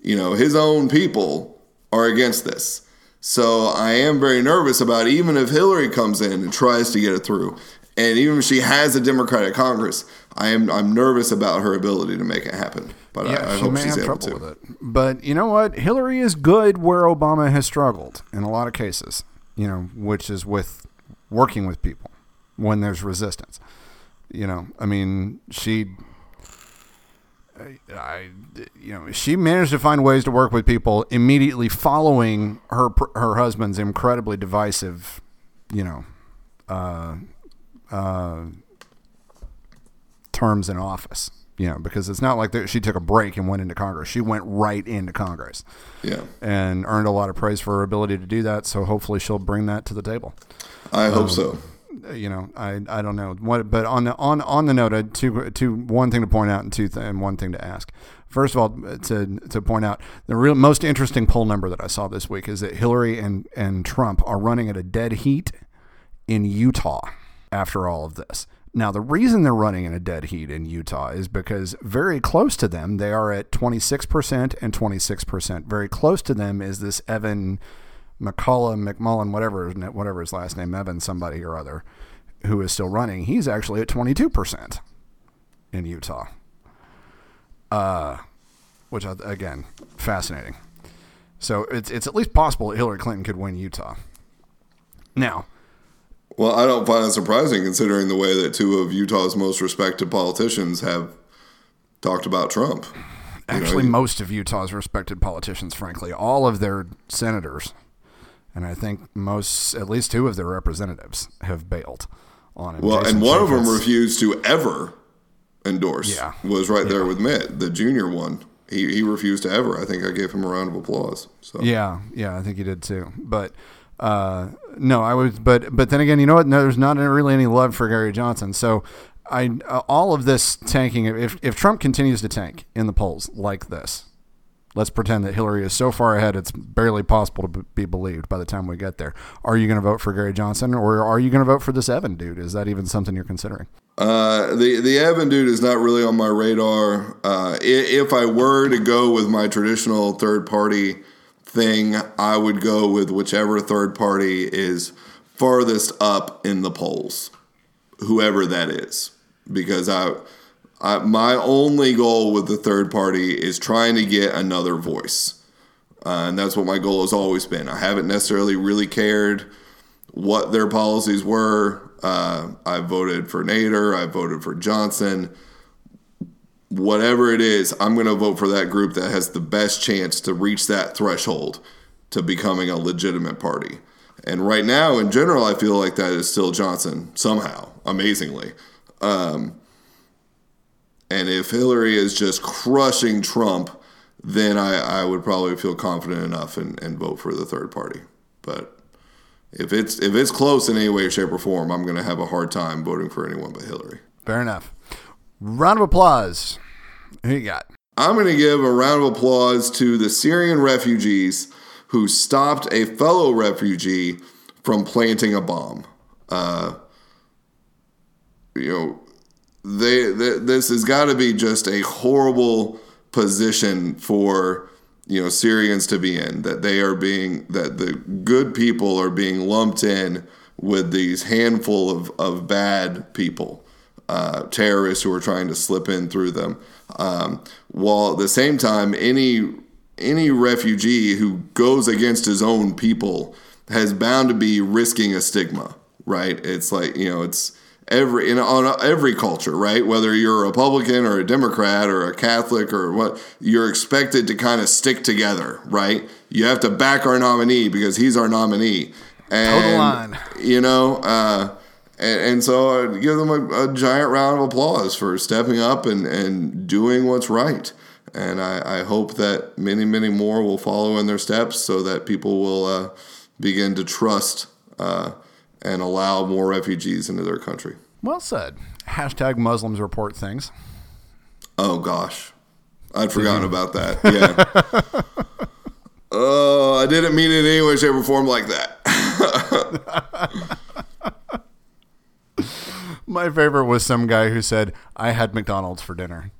You know, his own people are against this. So I am very nervous about even if Hillary comes in and tries to get it through, and even if she has a Democratic Congress, I am I'm nervous about her ability to make it happen. But Yeah, I, I she hope may she's have able trouble to. with it. But you know what? Hillary is good where Obama has struggled in a lot of cases. You know, which is with working with people when there's resistance. You know, I mean, she, I, you know, she managed to find ways to work with people immediately following her her husband's incredibly divisive, you know, uh, uh, terms in office. You know, because it's not like she took a break and went into Congress. She went right into Congress Yeah, and earned a lot of praise for her ability to do that. So hopefully she'll bring that to the table. I Um, hope so. You know, I, I don't know what, but on the on on the note, uh, two two one thing to point out and two th- and one thing to ask. First of all, to to point out the real most interesting poll number that I saw this week is that Hillary and and Trump are running at a dead heat in Utah after all of this. Now, the reason they're running in a dead heat in Utah is because very close to them, they are at 26% and 26%. Very close to them is this Evan McCullough, McMullen, whatever, whatever his last name, Evan somebody or other, who is still running. He's actually at 22% in Utah. Uh, which, again, fascinating. So it's, it's at least possible that Hillary Clinton could win Utah. Now, Well, I don't find it surprising considering the way that two of Utah's most respected politicians have talked about Trump. You know, Actually, most of Utah's respected politicians, frankly, all of their senators, and I think most, at least two of their representatives, have bailed on him. well, Jason and one of them refused to ever endorse. Yeah. was right there with Mitt, the junior one. He he refused to ever. I think I gave him a round of applause. So Yeah, yeah, I think he did too. But uh, no, I was, but but then again, you know what? No, there's not really any love for Gary Johnson. So I uh, all of this tanking. If if Trump continues to tank in the polls like this, let's pretend that Hillary is so far ahead it's barely possible to be believed by the time we get there. Are you going to vote for Gary Johnson or are you going to vote for this Evan dude? Is that even something you're considering? Uh, the the Evan dude is not really on my radar. Uh, if I were to go with my traditional third party thing, I would go with whichever third party is farthest up in the polls, whoever that is, because I, I my only goal with the third party is trying to get another voice, uh, and that's what my goal has always been. I haven't necessarily really cared what their policies were. Uh, I voted for Nader. I voted for Johnson. Whatever it is, I'm going to vote for that group that has the best chance to reach that threshold to becoming a legitimate party. And right now, in general, I feel like that is still Johnson somehow, amazingly. Um, and if Hillary is just crushing Trump, then I, I would probably feel confident enough and, and vote for the third party. But if it's if it's close in any way, shape, or form, I'm going to have a hard time voting for anyone but Hillary. Fair enough. Round of applause. Who you got? I'm going to give a round of applause to the Syrian refugees who stopped a fellow refugee from planting a bomb. Uh, you know, they, they this has got to be just a horrible position for you know Syrians to be in that they are being that the good people are being lumped in with these handful of, of bad people uh, terrorists who are trying to slip in through them. Um, while at the same time any any refugee who goes against his own people has bound to be risking a stigma right? It's like you know it's every in on every culture, right? Whether you're a Republican or a Democrat or a Catholic or what, you're expected to kind of stick together, right? You have to back our nominee because he's our nominee. And. You know, uh, and, and so I give them a, a giant round of applause for stepping up and, and doing what's right. And I, I hope that many, many more will follow in their steps so that people will uh, begin to trust uh, and allow more refugees into their country. Well said. Hashtag Muslims report things. Oh gosh, I'd forgotten about that. Yeah. oh, I didn't mean it in any way, shape, or form like that. My favorite was some guy who said, I had McDonald's for dinner.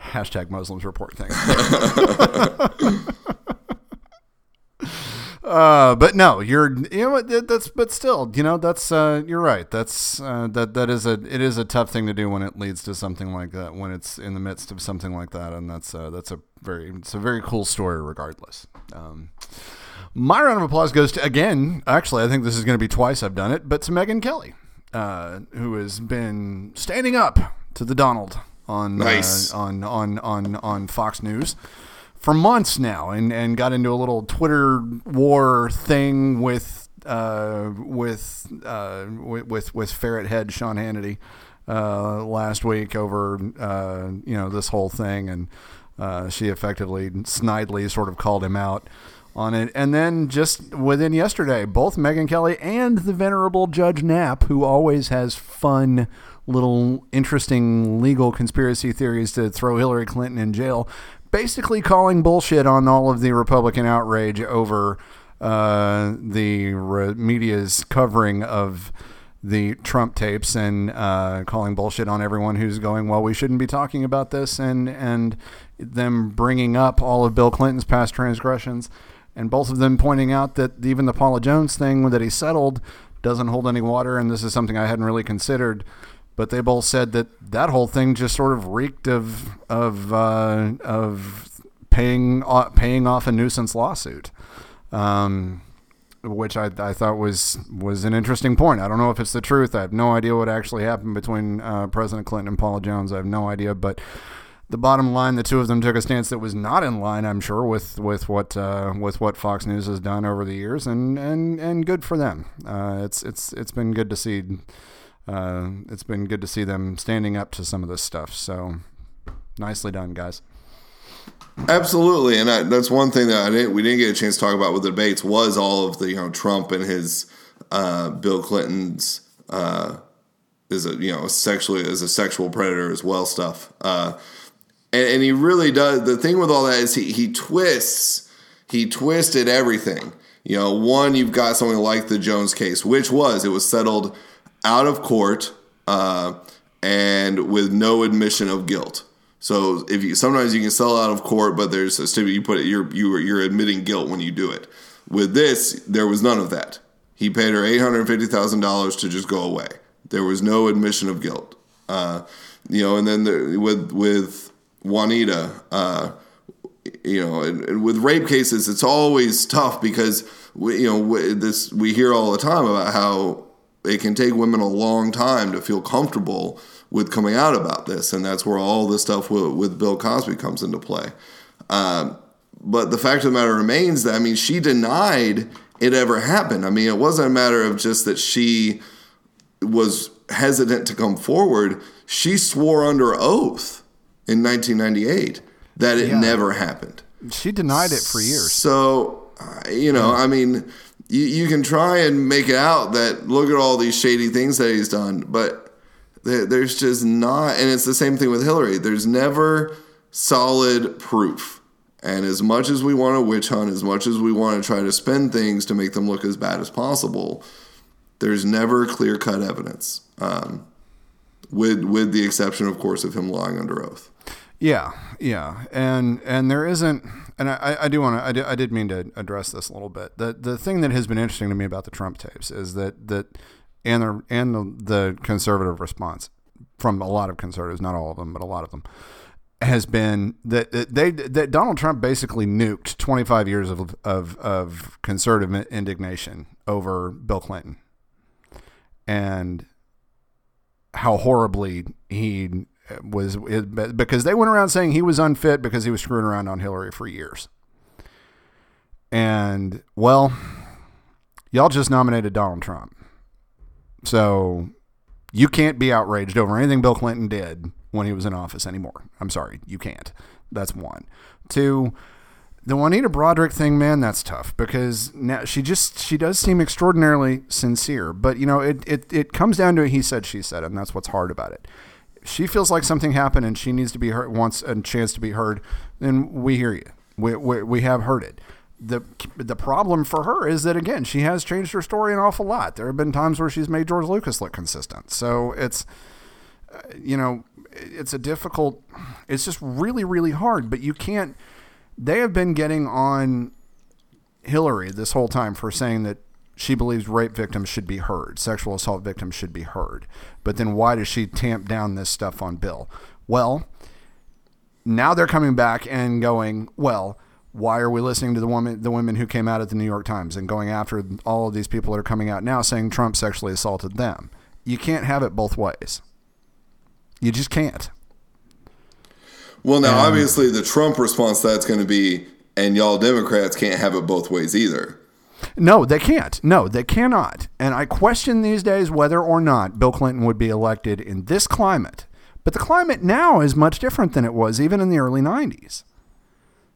Hashtag Muslims report things. Uh, but no, you're you know that's but still you know that's uh, you're right that's uh, that that is a it is a tough thing to do when it leads to something like that when it's in the midst of something like that and that's uh, that's a very it's a very cool story regardless. Um, my round of applause goes to again. Actually, I think this is going to be twice I've done it, but to Megyn Kelly, uh, who has been standing up to the Donald on Nice. uh, on on on on Fox News for months now, and and got into a little Twitter war thing with uh, with, uh, with with with ferret head Sean Hannity uh, last week over uh, you know this whole thing, and uh, she effectively snidely sort of called him out on it. And then just within yesterday, both Megyn Kelly and the venerable Judge Knapp, who always has fun little interesting legal conspiracy theories to throw Hillary Clinton in jail, basically calling bullshit on all of the Republican outrage over uh, the re- media's covering of the Trump tapes and uh, calling bullshit on everyone who's going, well, we shouldn't be talking about this, and and them bringing up all of Bill Clinton's past transgressions, and both of them pointing out that even the Paula Jones thing that he settled doesn't hold any water, and this is something I hadn't really considered. But they both said that that whole thing just sort of reeked of of uh, of paying uh, paying off a nuisance lawsuit. Um, which I, I thought was was an interesting point. I don't know if it's the truth. I have no idea what actually happened between uh, President Clinton and Paula Jones. I have no idea. But the bottom line, the two of them took a stance that was not in line, I'm sure, with with what uh, with what Fox News has done over the years, and and and good for them. Uh, it's it's it's been good to see. Uh, it's been good to see them standing up to some of this stuff. So nicely done, guys. Absolutely, and I, that's one thing that I didn't we didn't get a chance to talk about with the debates was all of the you know Trump and his uh, Bill Clinton's uh, is a you know sexually as a sexual predator as well stuff, uh, and, and he really does. The thing with all that is he he twists he twisted everything. You know, one you've got something like the Jones case, which was it was settled out of court uh, and with no admission of guilt. So if you sometimes you can sell out of court, but there's a stipulation you put it you're you you're admitting guilt when you do it. With this, there was none of that. He paid her eight hundred fifty thousand dollars to just go away. There was no admission of guilt. Uh, you know, and then the, with with Juanita, uh, you know, and, and with rape cases, it's always tough because we, you know this we hear all the time about how it can take women a long time to feel comfortable with coming out about this, and that's where all this stuff with, with Bill Cosby comes into play. Um, but the fact of the matter remains that I mean, she denied it ever happened. I mean, it wasn't a matter of just that she was hesitant to come forward. She swore under oath in 1998 that it Yeah. never happened. She denied it for years. So, uh, you know, I mean, you, you can try and make it out that look at all these shady things that he's done, but there, there's just not, and it's the same thing with Hillary. There's never solid proof. And as much as we want to witch hunt, as much as we want to try to spin things to make them look as bad as possible, there's never clear cut evidence. Um, with with the exception, of course, of him lying under oath. Yeah, yeah, and and there isn't, and I, I do want to, I did, I did mean to address this a little bit. The the thing that has been interesting to me about the Trump tapes is that that and the and the, the conservative response from a lot of conservatives, not all of them, but a lot of them, has been that that they that Donald Trump basically nuked 25 years of of, of conservative indignation over Bill Clinton, and how horribly he was because they went around saying he was unfit because he was screwing around on Hillary for years. And well, y'all just nominated Donald Trump. So you can't be outraged over anything Bill Clinton did when he was in office anymore. I'm sorry, you can't. That's one. Two, the Juanita Broaddrick thing, man, that's tough because now she just she does seem extraordinarily sincere, but you know it it it comes down to a he said she said, and that's what's hard about it. She feels like something happened and she needs to be heard, wants a chance to be heard. Then we hear you. We we, we have heard it. The, the problem for her is that again she has changed her story an awful lot. There have been times where she's made George Lucas look consistent. So it's uh, you know it's a difficult. It's just really really hard. But you can't they have been getting on Hillary this whole time for saying that she believes rape victims should be heard, sexual assault victims should be heard. But then why does she tamp down this stuff on Bill? Well, now they're coming back and going, well, why are we listening to the woman the women who came out at the New York Times and going after all of these people that are coming out now saying Trump sexually assaulted them? You can't have it both ways. You just can't. Well, now obviously the Trump response to that's going to be, and y'all Democrats can't have it both ways either. No, they can't. No, they cannot. And I question these days whether or not Bill Clinton would be elected in this climate. But the climate now is much different than it was even in the early 90s.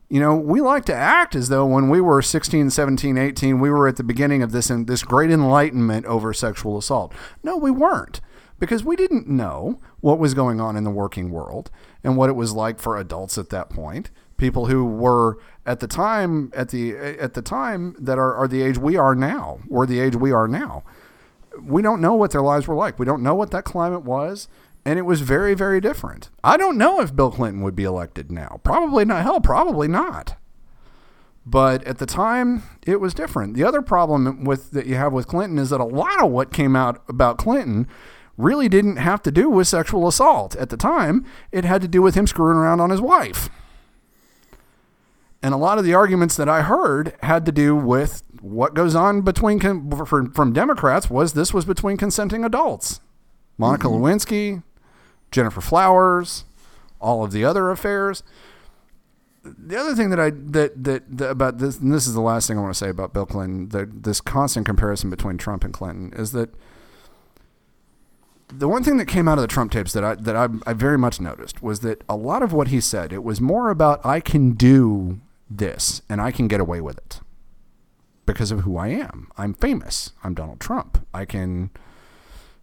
You know, we like to act as though when we were 16, 17, 18, we were at the beginning of this this great enlightenment over sexual assault. No, we weren't because we didn't know what was going on in the working world and what it was like for adults at that point people who were at the time at the at the time that are, are the age we are now, or the age we are now. We don't know what their lives were like. We don't know what that climate was, and it was very very different. I don't know if Bill Clinton would be elected now. Probably not. Hell, probably not. But at the time, it was different. The other problem with that you have with Clinton is that a lot of what came out about Clinton really didn't have to do with sexual assault. At the time, it had to do with him screwing around on his wife. And a lot of the arguments that I heard had to do with what goes on between from, from Democrats was this was between consenting adults. Monica mm-hmm. Lewinsky, Gennifer Flowers, all of the other affairs the other thing that I that, that that about this, and this is the last thing I want to say about Bill Clinton, the, this constant comparison between Trump and Clinton is that the one thing that came out of the Trump tapes that I that I, I very much noticed was that a lot of what he said it was more about I can do this and I can get away with it because of who I am. I'm famous. I'm Donald Trump. I can,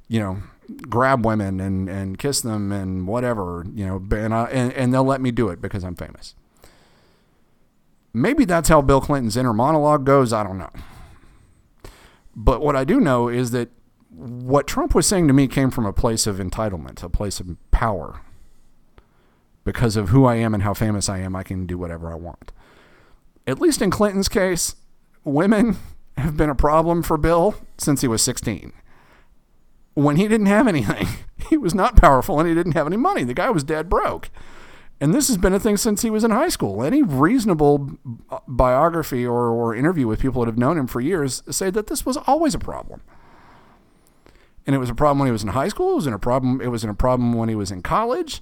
you know, grab women and, and kiss them and whatever, you know, and, I, and, and they'll let me do it because I'm famous. Maybe that's how Bill Clinton's inner monologue goes. I don't know. But what I do know is that what Trump was saying to me came from a place of entitlement, a place of power. Because of who I am and how famous I am, I can do whatever I want. At least in Clinton's case, women have been a problem for Bill since he was 16. When he didn't have anything, he was not powerful and he didn't have any money. The guy was dead broke. And this has been a thing since he was in high school. Any reasonable uh, biography or, or interview with people that have known him for years say that this was always a problem. And it was a problem when he was in high school. It was in a problem. It was in a problem when he was in college,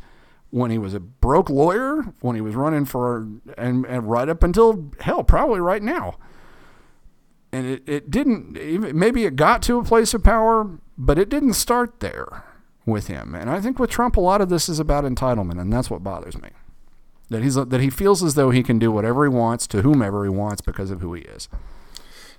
when he was a broke lawyer, when he was running for, and, and right up until hell, probably right now. And it, it didn't. Maybe it got to a place of power, but it didn't start there with him. And I think with Trump, a lot of this is about entitlement, and that's what bothers me. That he's that he feels as though he can do whatever he wants to whomever he wants because of who he is.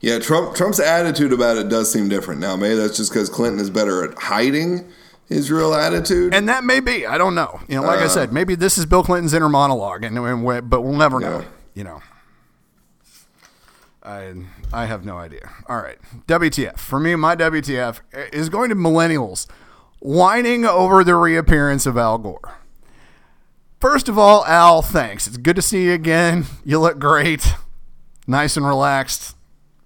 Yeah, Trump Trump's attitude about it does seem different now. Maybe that's just because Clinton is better at hiding his real attitude, and that may be. I don't know. You know, like uh, I said, maybe this is Bill Clinton's inner monologue, and, and but we'll never know. Yeah. You know. I I have no idea. All right, WTF for me. My WTF is going to millennials whining over the reappearance of Al Gore. First of all, Al, thanks. It's good to see you again. You look great. Nice and relaxed.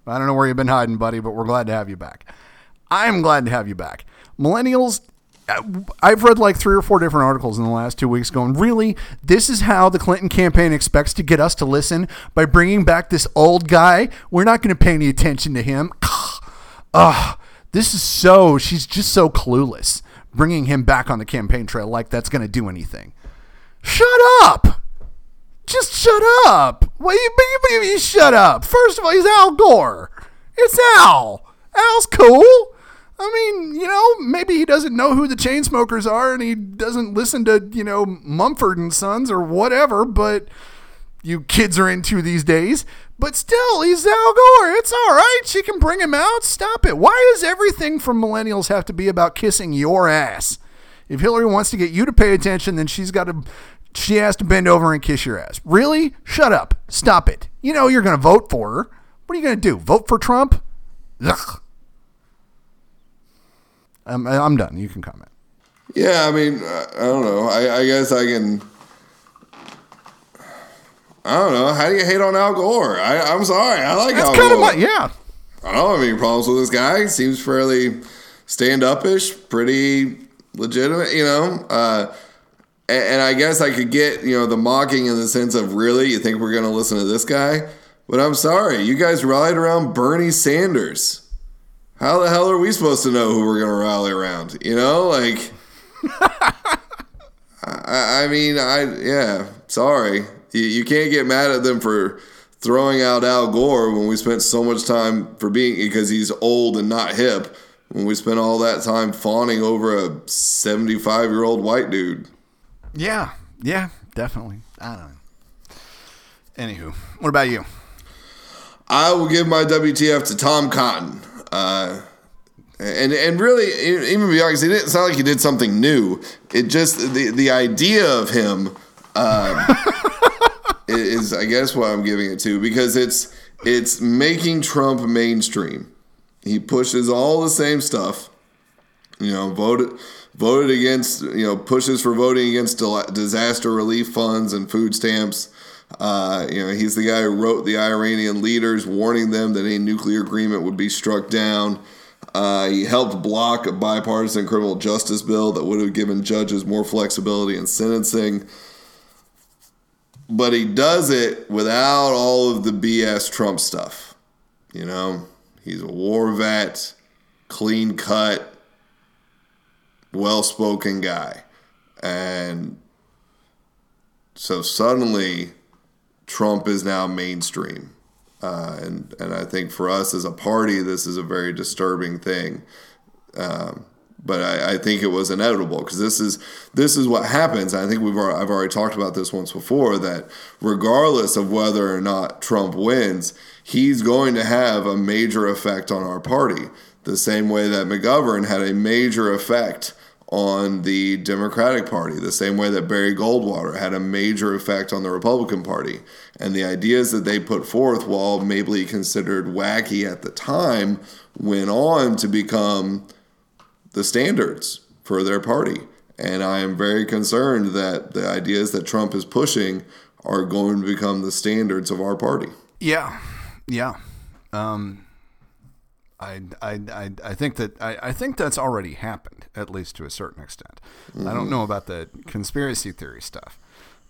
I don't know where you've been hiding, buddy, but we're glad to have you back. I'm glad to have you back. Millennials, Uh, I've read like three or four different articles in the last two weeks going, really? This is how the Clinton campaign expects to get us to listen by bringing back this old guy? We're not going to pay any attention to him. Ugh, this is so, she's just so clueless bringing him back on the campaign trail like that's going to do anything. Shut up! Just shut up! What you, you, you shut up? First of all, he's Al Gore. It's Al. Al's cool. I mean, you know, maybe he doesn't know who the Chainsmokers are and he doesn't listen to, you know, Mumford and Sons or whatever, but you kids are into these days. But still, he's Al Gore. It's all right. She can bring him out. Stop it. Why does everything from millennials have to be about kissing your ass? If Hillary wants to get you to pay attention, then she's got to she has to bend over and kiss your ass. Really? Shut up. Stop it. You know you're going to vote for her. What are you going to do? Vote for Trump? Ugh. I'm, I'm done. You can comment. Yeah, I mean, I don't know. I, I guess I can I don't know. How do you hate on Al Gore? I, am sorry. I like That's Al kind Gore. Of my, yeah. I don't have any problems with this guy. Seems fairly stand upish, pretty legitimate, you know. Uh, and, and, I guess I could get, you know, the mocking in the sense of really, you think we're going to listen to this guy? But I'm sorry. You guys rallied around Bernie Sanders. How the hell are we supposed to know who we're going to rally around? You know, like. I, I mean, I, yeah, sorry you, you can't get mad at them for throwing out Al Gore when we spent so much time for being because he's old and not hip. When we spent all that time fawning over a 75 year old white dude. Yeah, yeah, definitely. I don't know. Anywho, what about you? I will give my WTF to Tom Cotton. Uh, and and really, even be honest, it didn't sound like he did something new. It just the the idea of him um, is I guess what I'm giving it to because it's it's making Trump mainstream. He pushes all the same stuff. You know, voted voted against. You know, pushes for voting against disaster relief funds and food stamps. Uh, you know, he's the guy who wrote the Iranian leaders, warning them that a nuclear agreement would be struck down. Uh, he helped block a bipartisan criminal justice bill that would have given judges more flexibility in sentencing but he does it without all of the BS Trump stuff. You know, he's a war vet, clean cut, well spoken guy. And so suddenly, Trump is now mainstream. Uh, and, and I think for us as a party, this is a very disturbing thing. Um, but I, I, think it was inevitable because this is this is what happens. I think we've I've already talked about this once before that regardless of whether or not Trump wins, he's going to have a major effect on our party. The same way that McGovern had a major effect on the Democratic Party, the same way that Barry Goldwater had a major effect on the Republican Party. And the ideas that they put forth, while maybe considered wacky at the time, went on to become the standards for their party. And I am very concerned that the ideas that Trump is pushing are going to become the standards of our party. Yeah, yeah. Um, I, I, I, I think that I, I think that's already happened, at least to a certain extent. Mm-hmm. I don't know about the conspiracy theory stuff,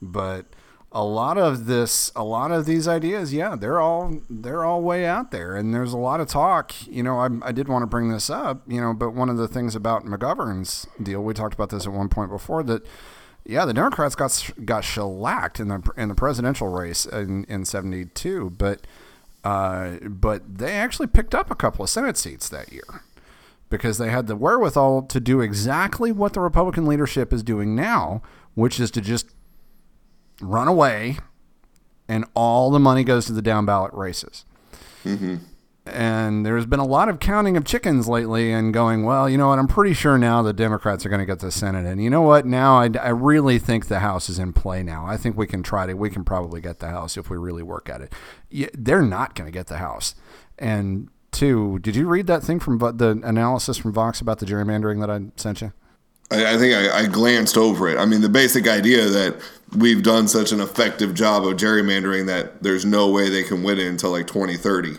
but a lot of this a lot of these ideas yeah they're all they're all way out there and there's a lot of talk you know I, I did want to bring this up you know but one of the things about mcgovern's deal we talked about this at one point before that yeah the democrats got got shellacked in the in the presidential race in, in 72 but uh, but they actually picked up a couple of senate seats that year because they had the wherewithal to do exactly what the republican leadership is doing now which is to just run away, and all the money goes to the down ballot races. Mm-hmm. And there's been a lot of counting of chickens lately and going, well, you know what? I'm pretty sure now the Democrats are going to get the Senate. And you know what? Now I, I really think the House is in play now. I think we can try to, we can probably get the House if we really work at it. they're not going to get the House. And two, did you read that thing from the analysis from Vox about the gerrymandering that I sent you? I, I think I, I, glanced over it. I mean, the basic idea that we've done such an effective job of gerrymandering that there's no way they can win it until like 2030.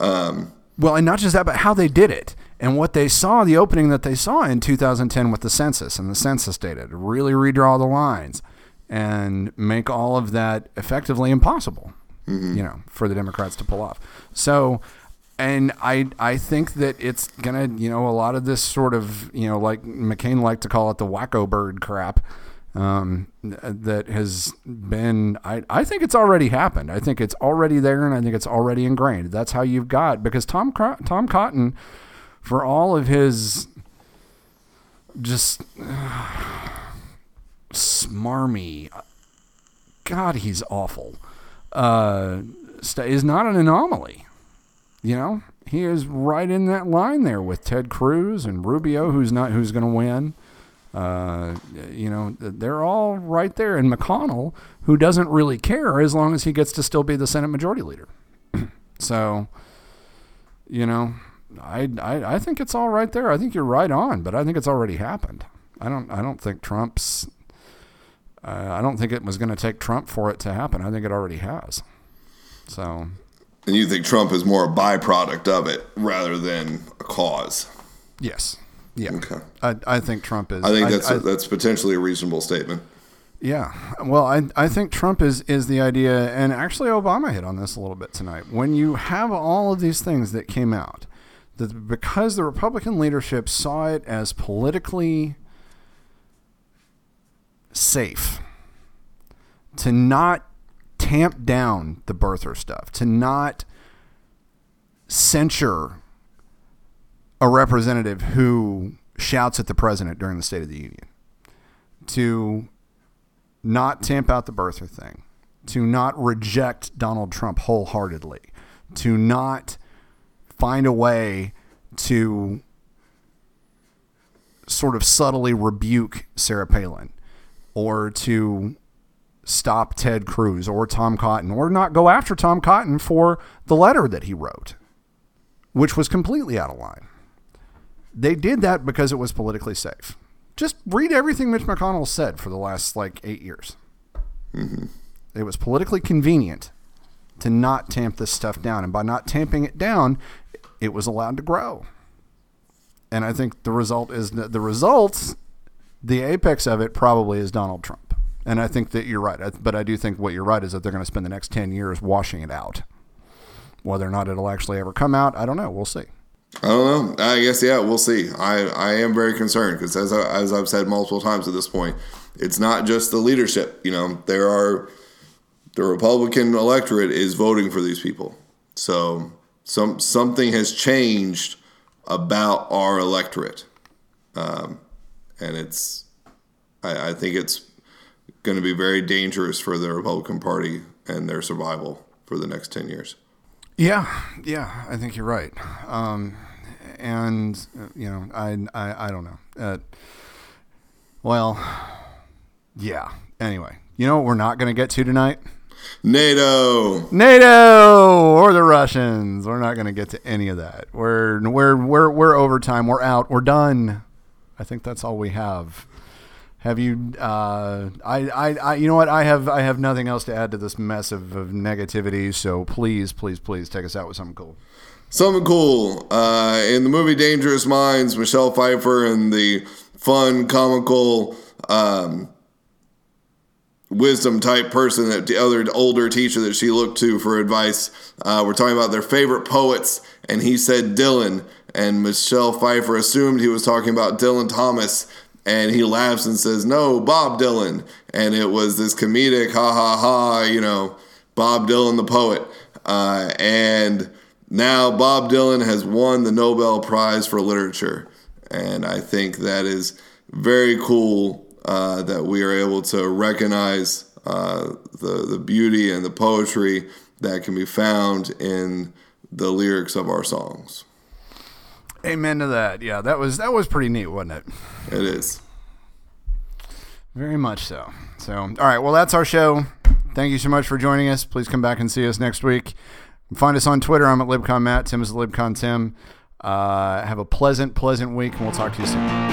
Um, well, and not just that, but how they did it and what they saw, the opening that they saw in 2010 with the census and the census data to really redraw the lines and make all of that effectively impossible, mm-hmm. you know, for the Democrats to pull off. So, and I I think that it's gonna you know a lot of this sort of you know like McCain liked to call it the wacko bird crap um, that has been I, I think it's already happened. I think it's already there and I think it's already ingrained. That's how you've got because Tom Tom Cotton for all of his just uh, smarmy God he's awful uh, is not an anomaly you know, he is right in that line there with Ted Cruz and Rubio, who's not who's going to win. Uh, you know, they're all right there. And McConnell, who doesn't really care as long as he gets to still be the Senate Majority Leader. so, you know, I, I I think it's all right there. I think you're right on, but I think it's already happened. I don't I don't think Trump's. Uh, I don't think it was going to take Trump for it to happen. I think it already has. So and you think Trump is more a byproduct of it rather than a cause? Yes. Yeah. Okay. I, I think Trump is. I think that's I, a, that's potentially a reasonable statement. Yeah. Well, I, I think Trump is, is the idea, and actually Obama hit on this a little bit tonight. When you have all of these things that came out, that because the Republican leadership saw it as politically safe to not tamp down the birther stuff, to not censure a representative who shouts at the president during the State of the Union, to not tamp out the birther thing, to not reject Donald Trump wholeheartedly, to not find a way to sort of subtly rebuke Sarah Palin. Or to stop Ted Cruz or Tom Cotton. Or not go after Tom Cotton for the letter that he wrote, which was completely out of line. They did that because it was politically safe. Just read everything Mitch McConnell said for the last like eight years. Mm-hmm. It was politically convenient to not tamp this stuff down. And by not tamping it down, it was allowed to grow. And I think the result is the result, the apex of it probably is Donald Trump. And I think that you're right. But I do think what you're right is that they're going to spend the next 10 years washing it out. Whether or not it'll actually ever come out, I don't know. We'll see. I don't know. I guess yeah, we'll see. I, I am very concerned because as I, as I've said multiple times at this point, it's not just the leadership. You know, there are the Republican electorate is voting for these people. So some something has changed about our electorate, um, and it's I, I think it's going to be very dangerous for the Republican Party and their survival for the next ten years. Yeah, yeah, I think you're right. Um, and you know, I, I, I don't know. Uh, well, yeah. Anyway, you know what we're not going to get to tonight? NATO. NATO or the Russians. We're not going to get to any of that. We're we're we're we're overtime. We're out. We're done. I think that's all we have. Have you? Uh, I, I, I, you know what? I have, I have nothing else to add to this mess of, of negativity. So please, please, please take us out with something cool. Something cool. Uh, in the movie Dangerous Minds, Michelle Pfeiffer and the fun, comical, um, wisdom type person that the other older teacher that she looked to for advice. Uh, we're talking about their favorite poets, and he said Dylan, and Michelle Pfeiffer assumed he was talking about Dylan Thomas, and he laughs and says, "No, Bob Dylan," and it was this comedic, ha ha ha, you know, Bob Dylan the poet, uh, and now Bob Dylan has won the Nobel Prize for Literature, and I think that is very cool uh, that we are able to recognize uh, the the beauty and the poetry that can be found in the lyrics of our songs. Amen to that. Yeah, that was that was pretty neat, wasn't it? It is. Very much so. So, all right. Well, that's our show. Thank you so much for joining us. Please come back and see us next week. Find us on Twitter. I'm at LibCon Matt. Tim is LibCon Tim. Uh, have a pleasant, pleasant week, and we'll talk to you soon.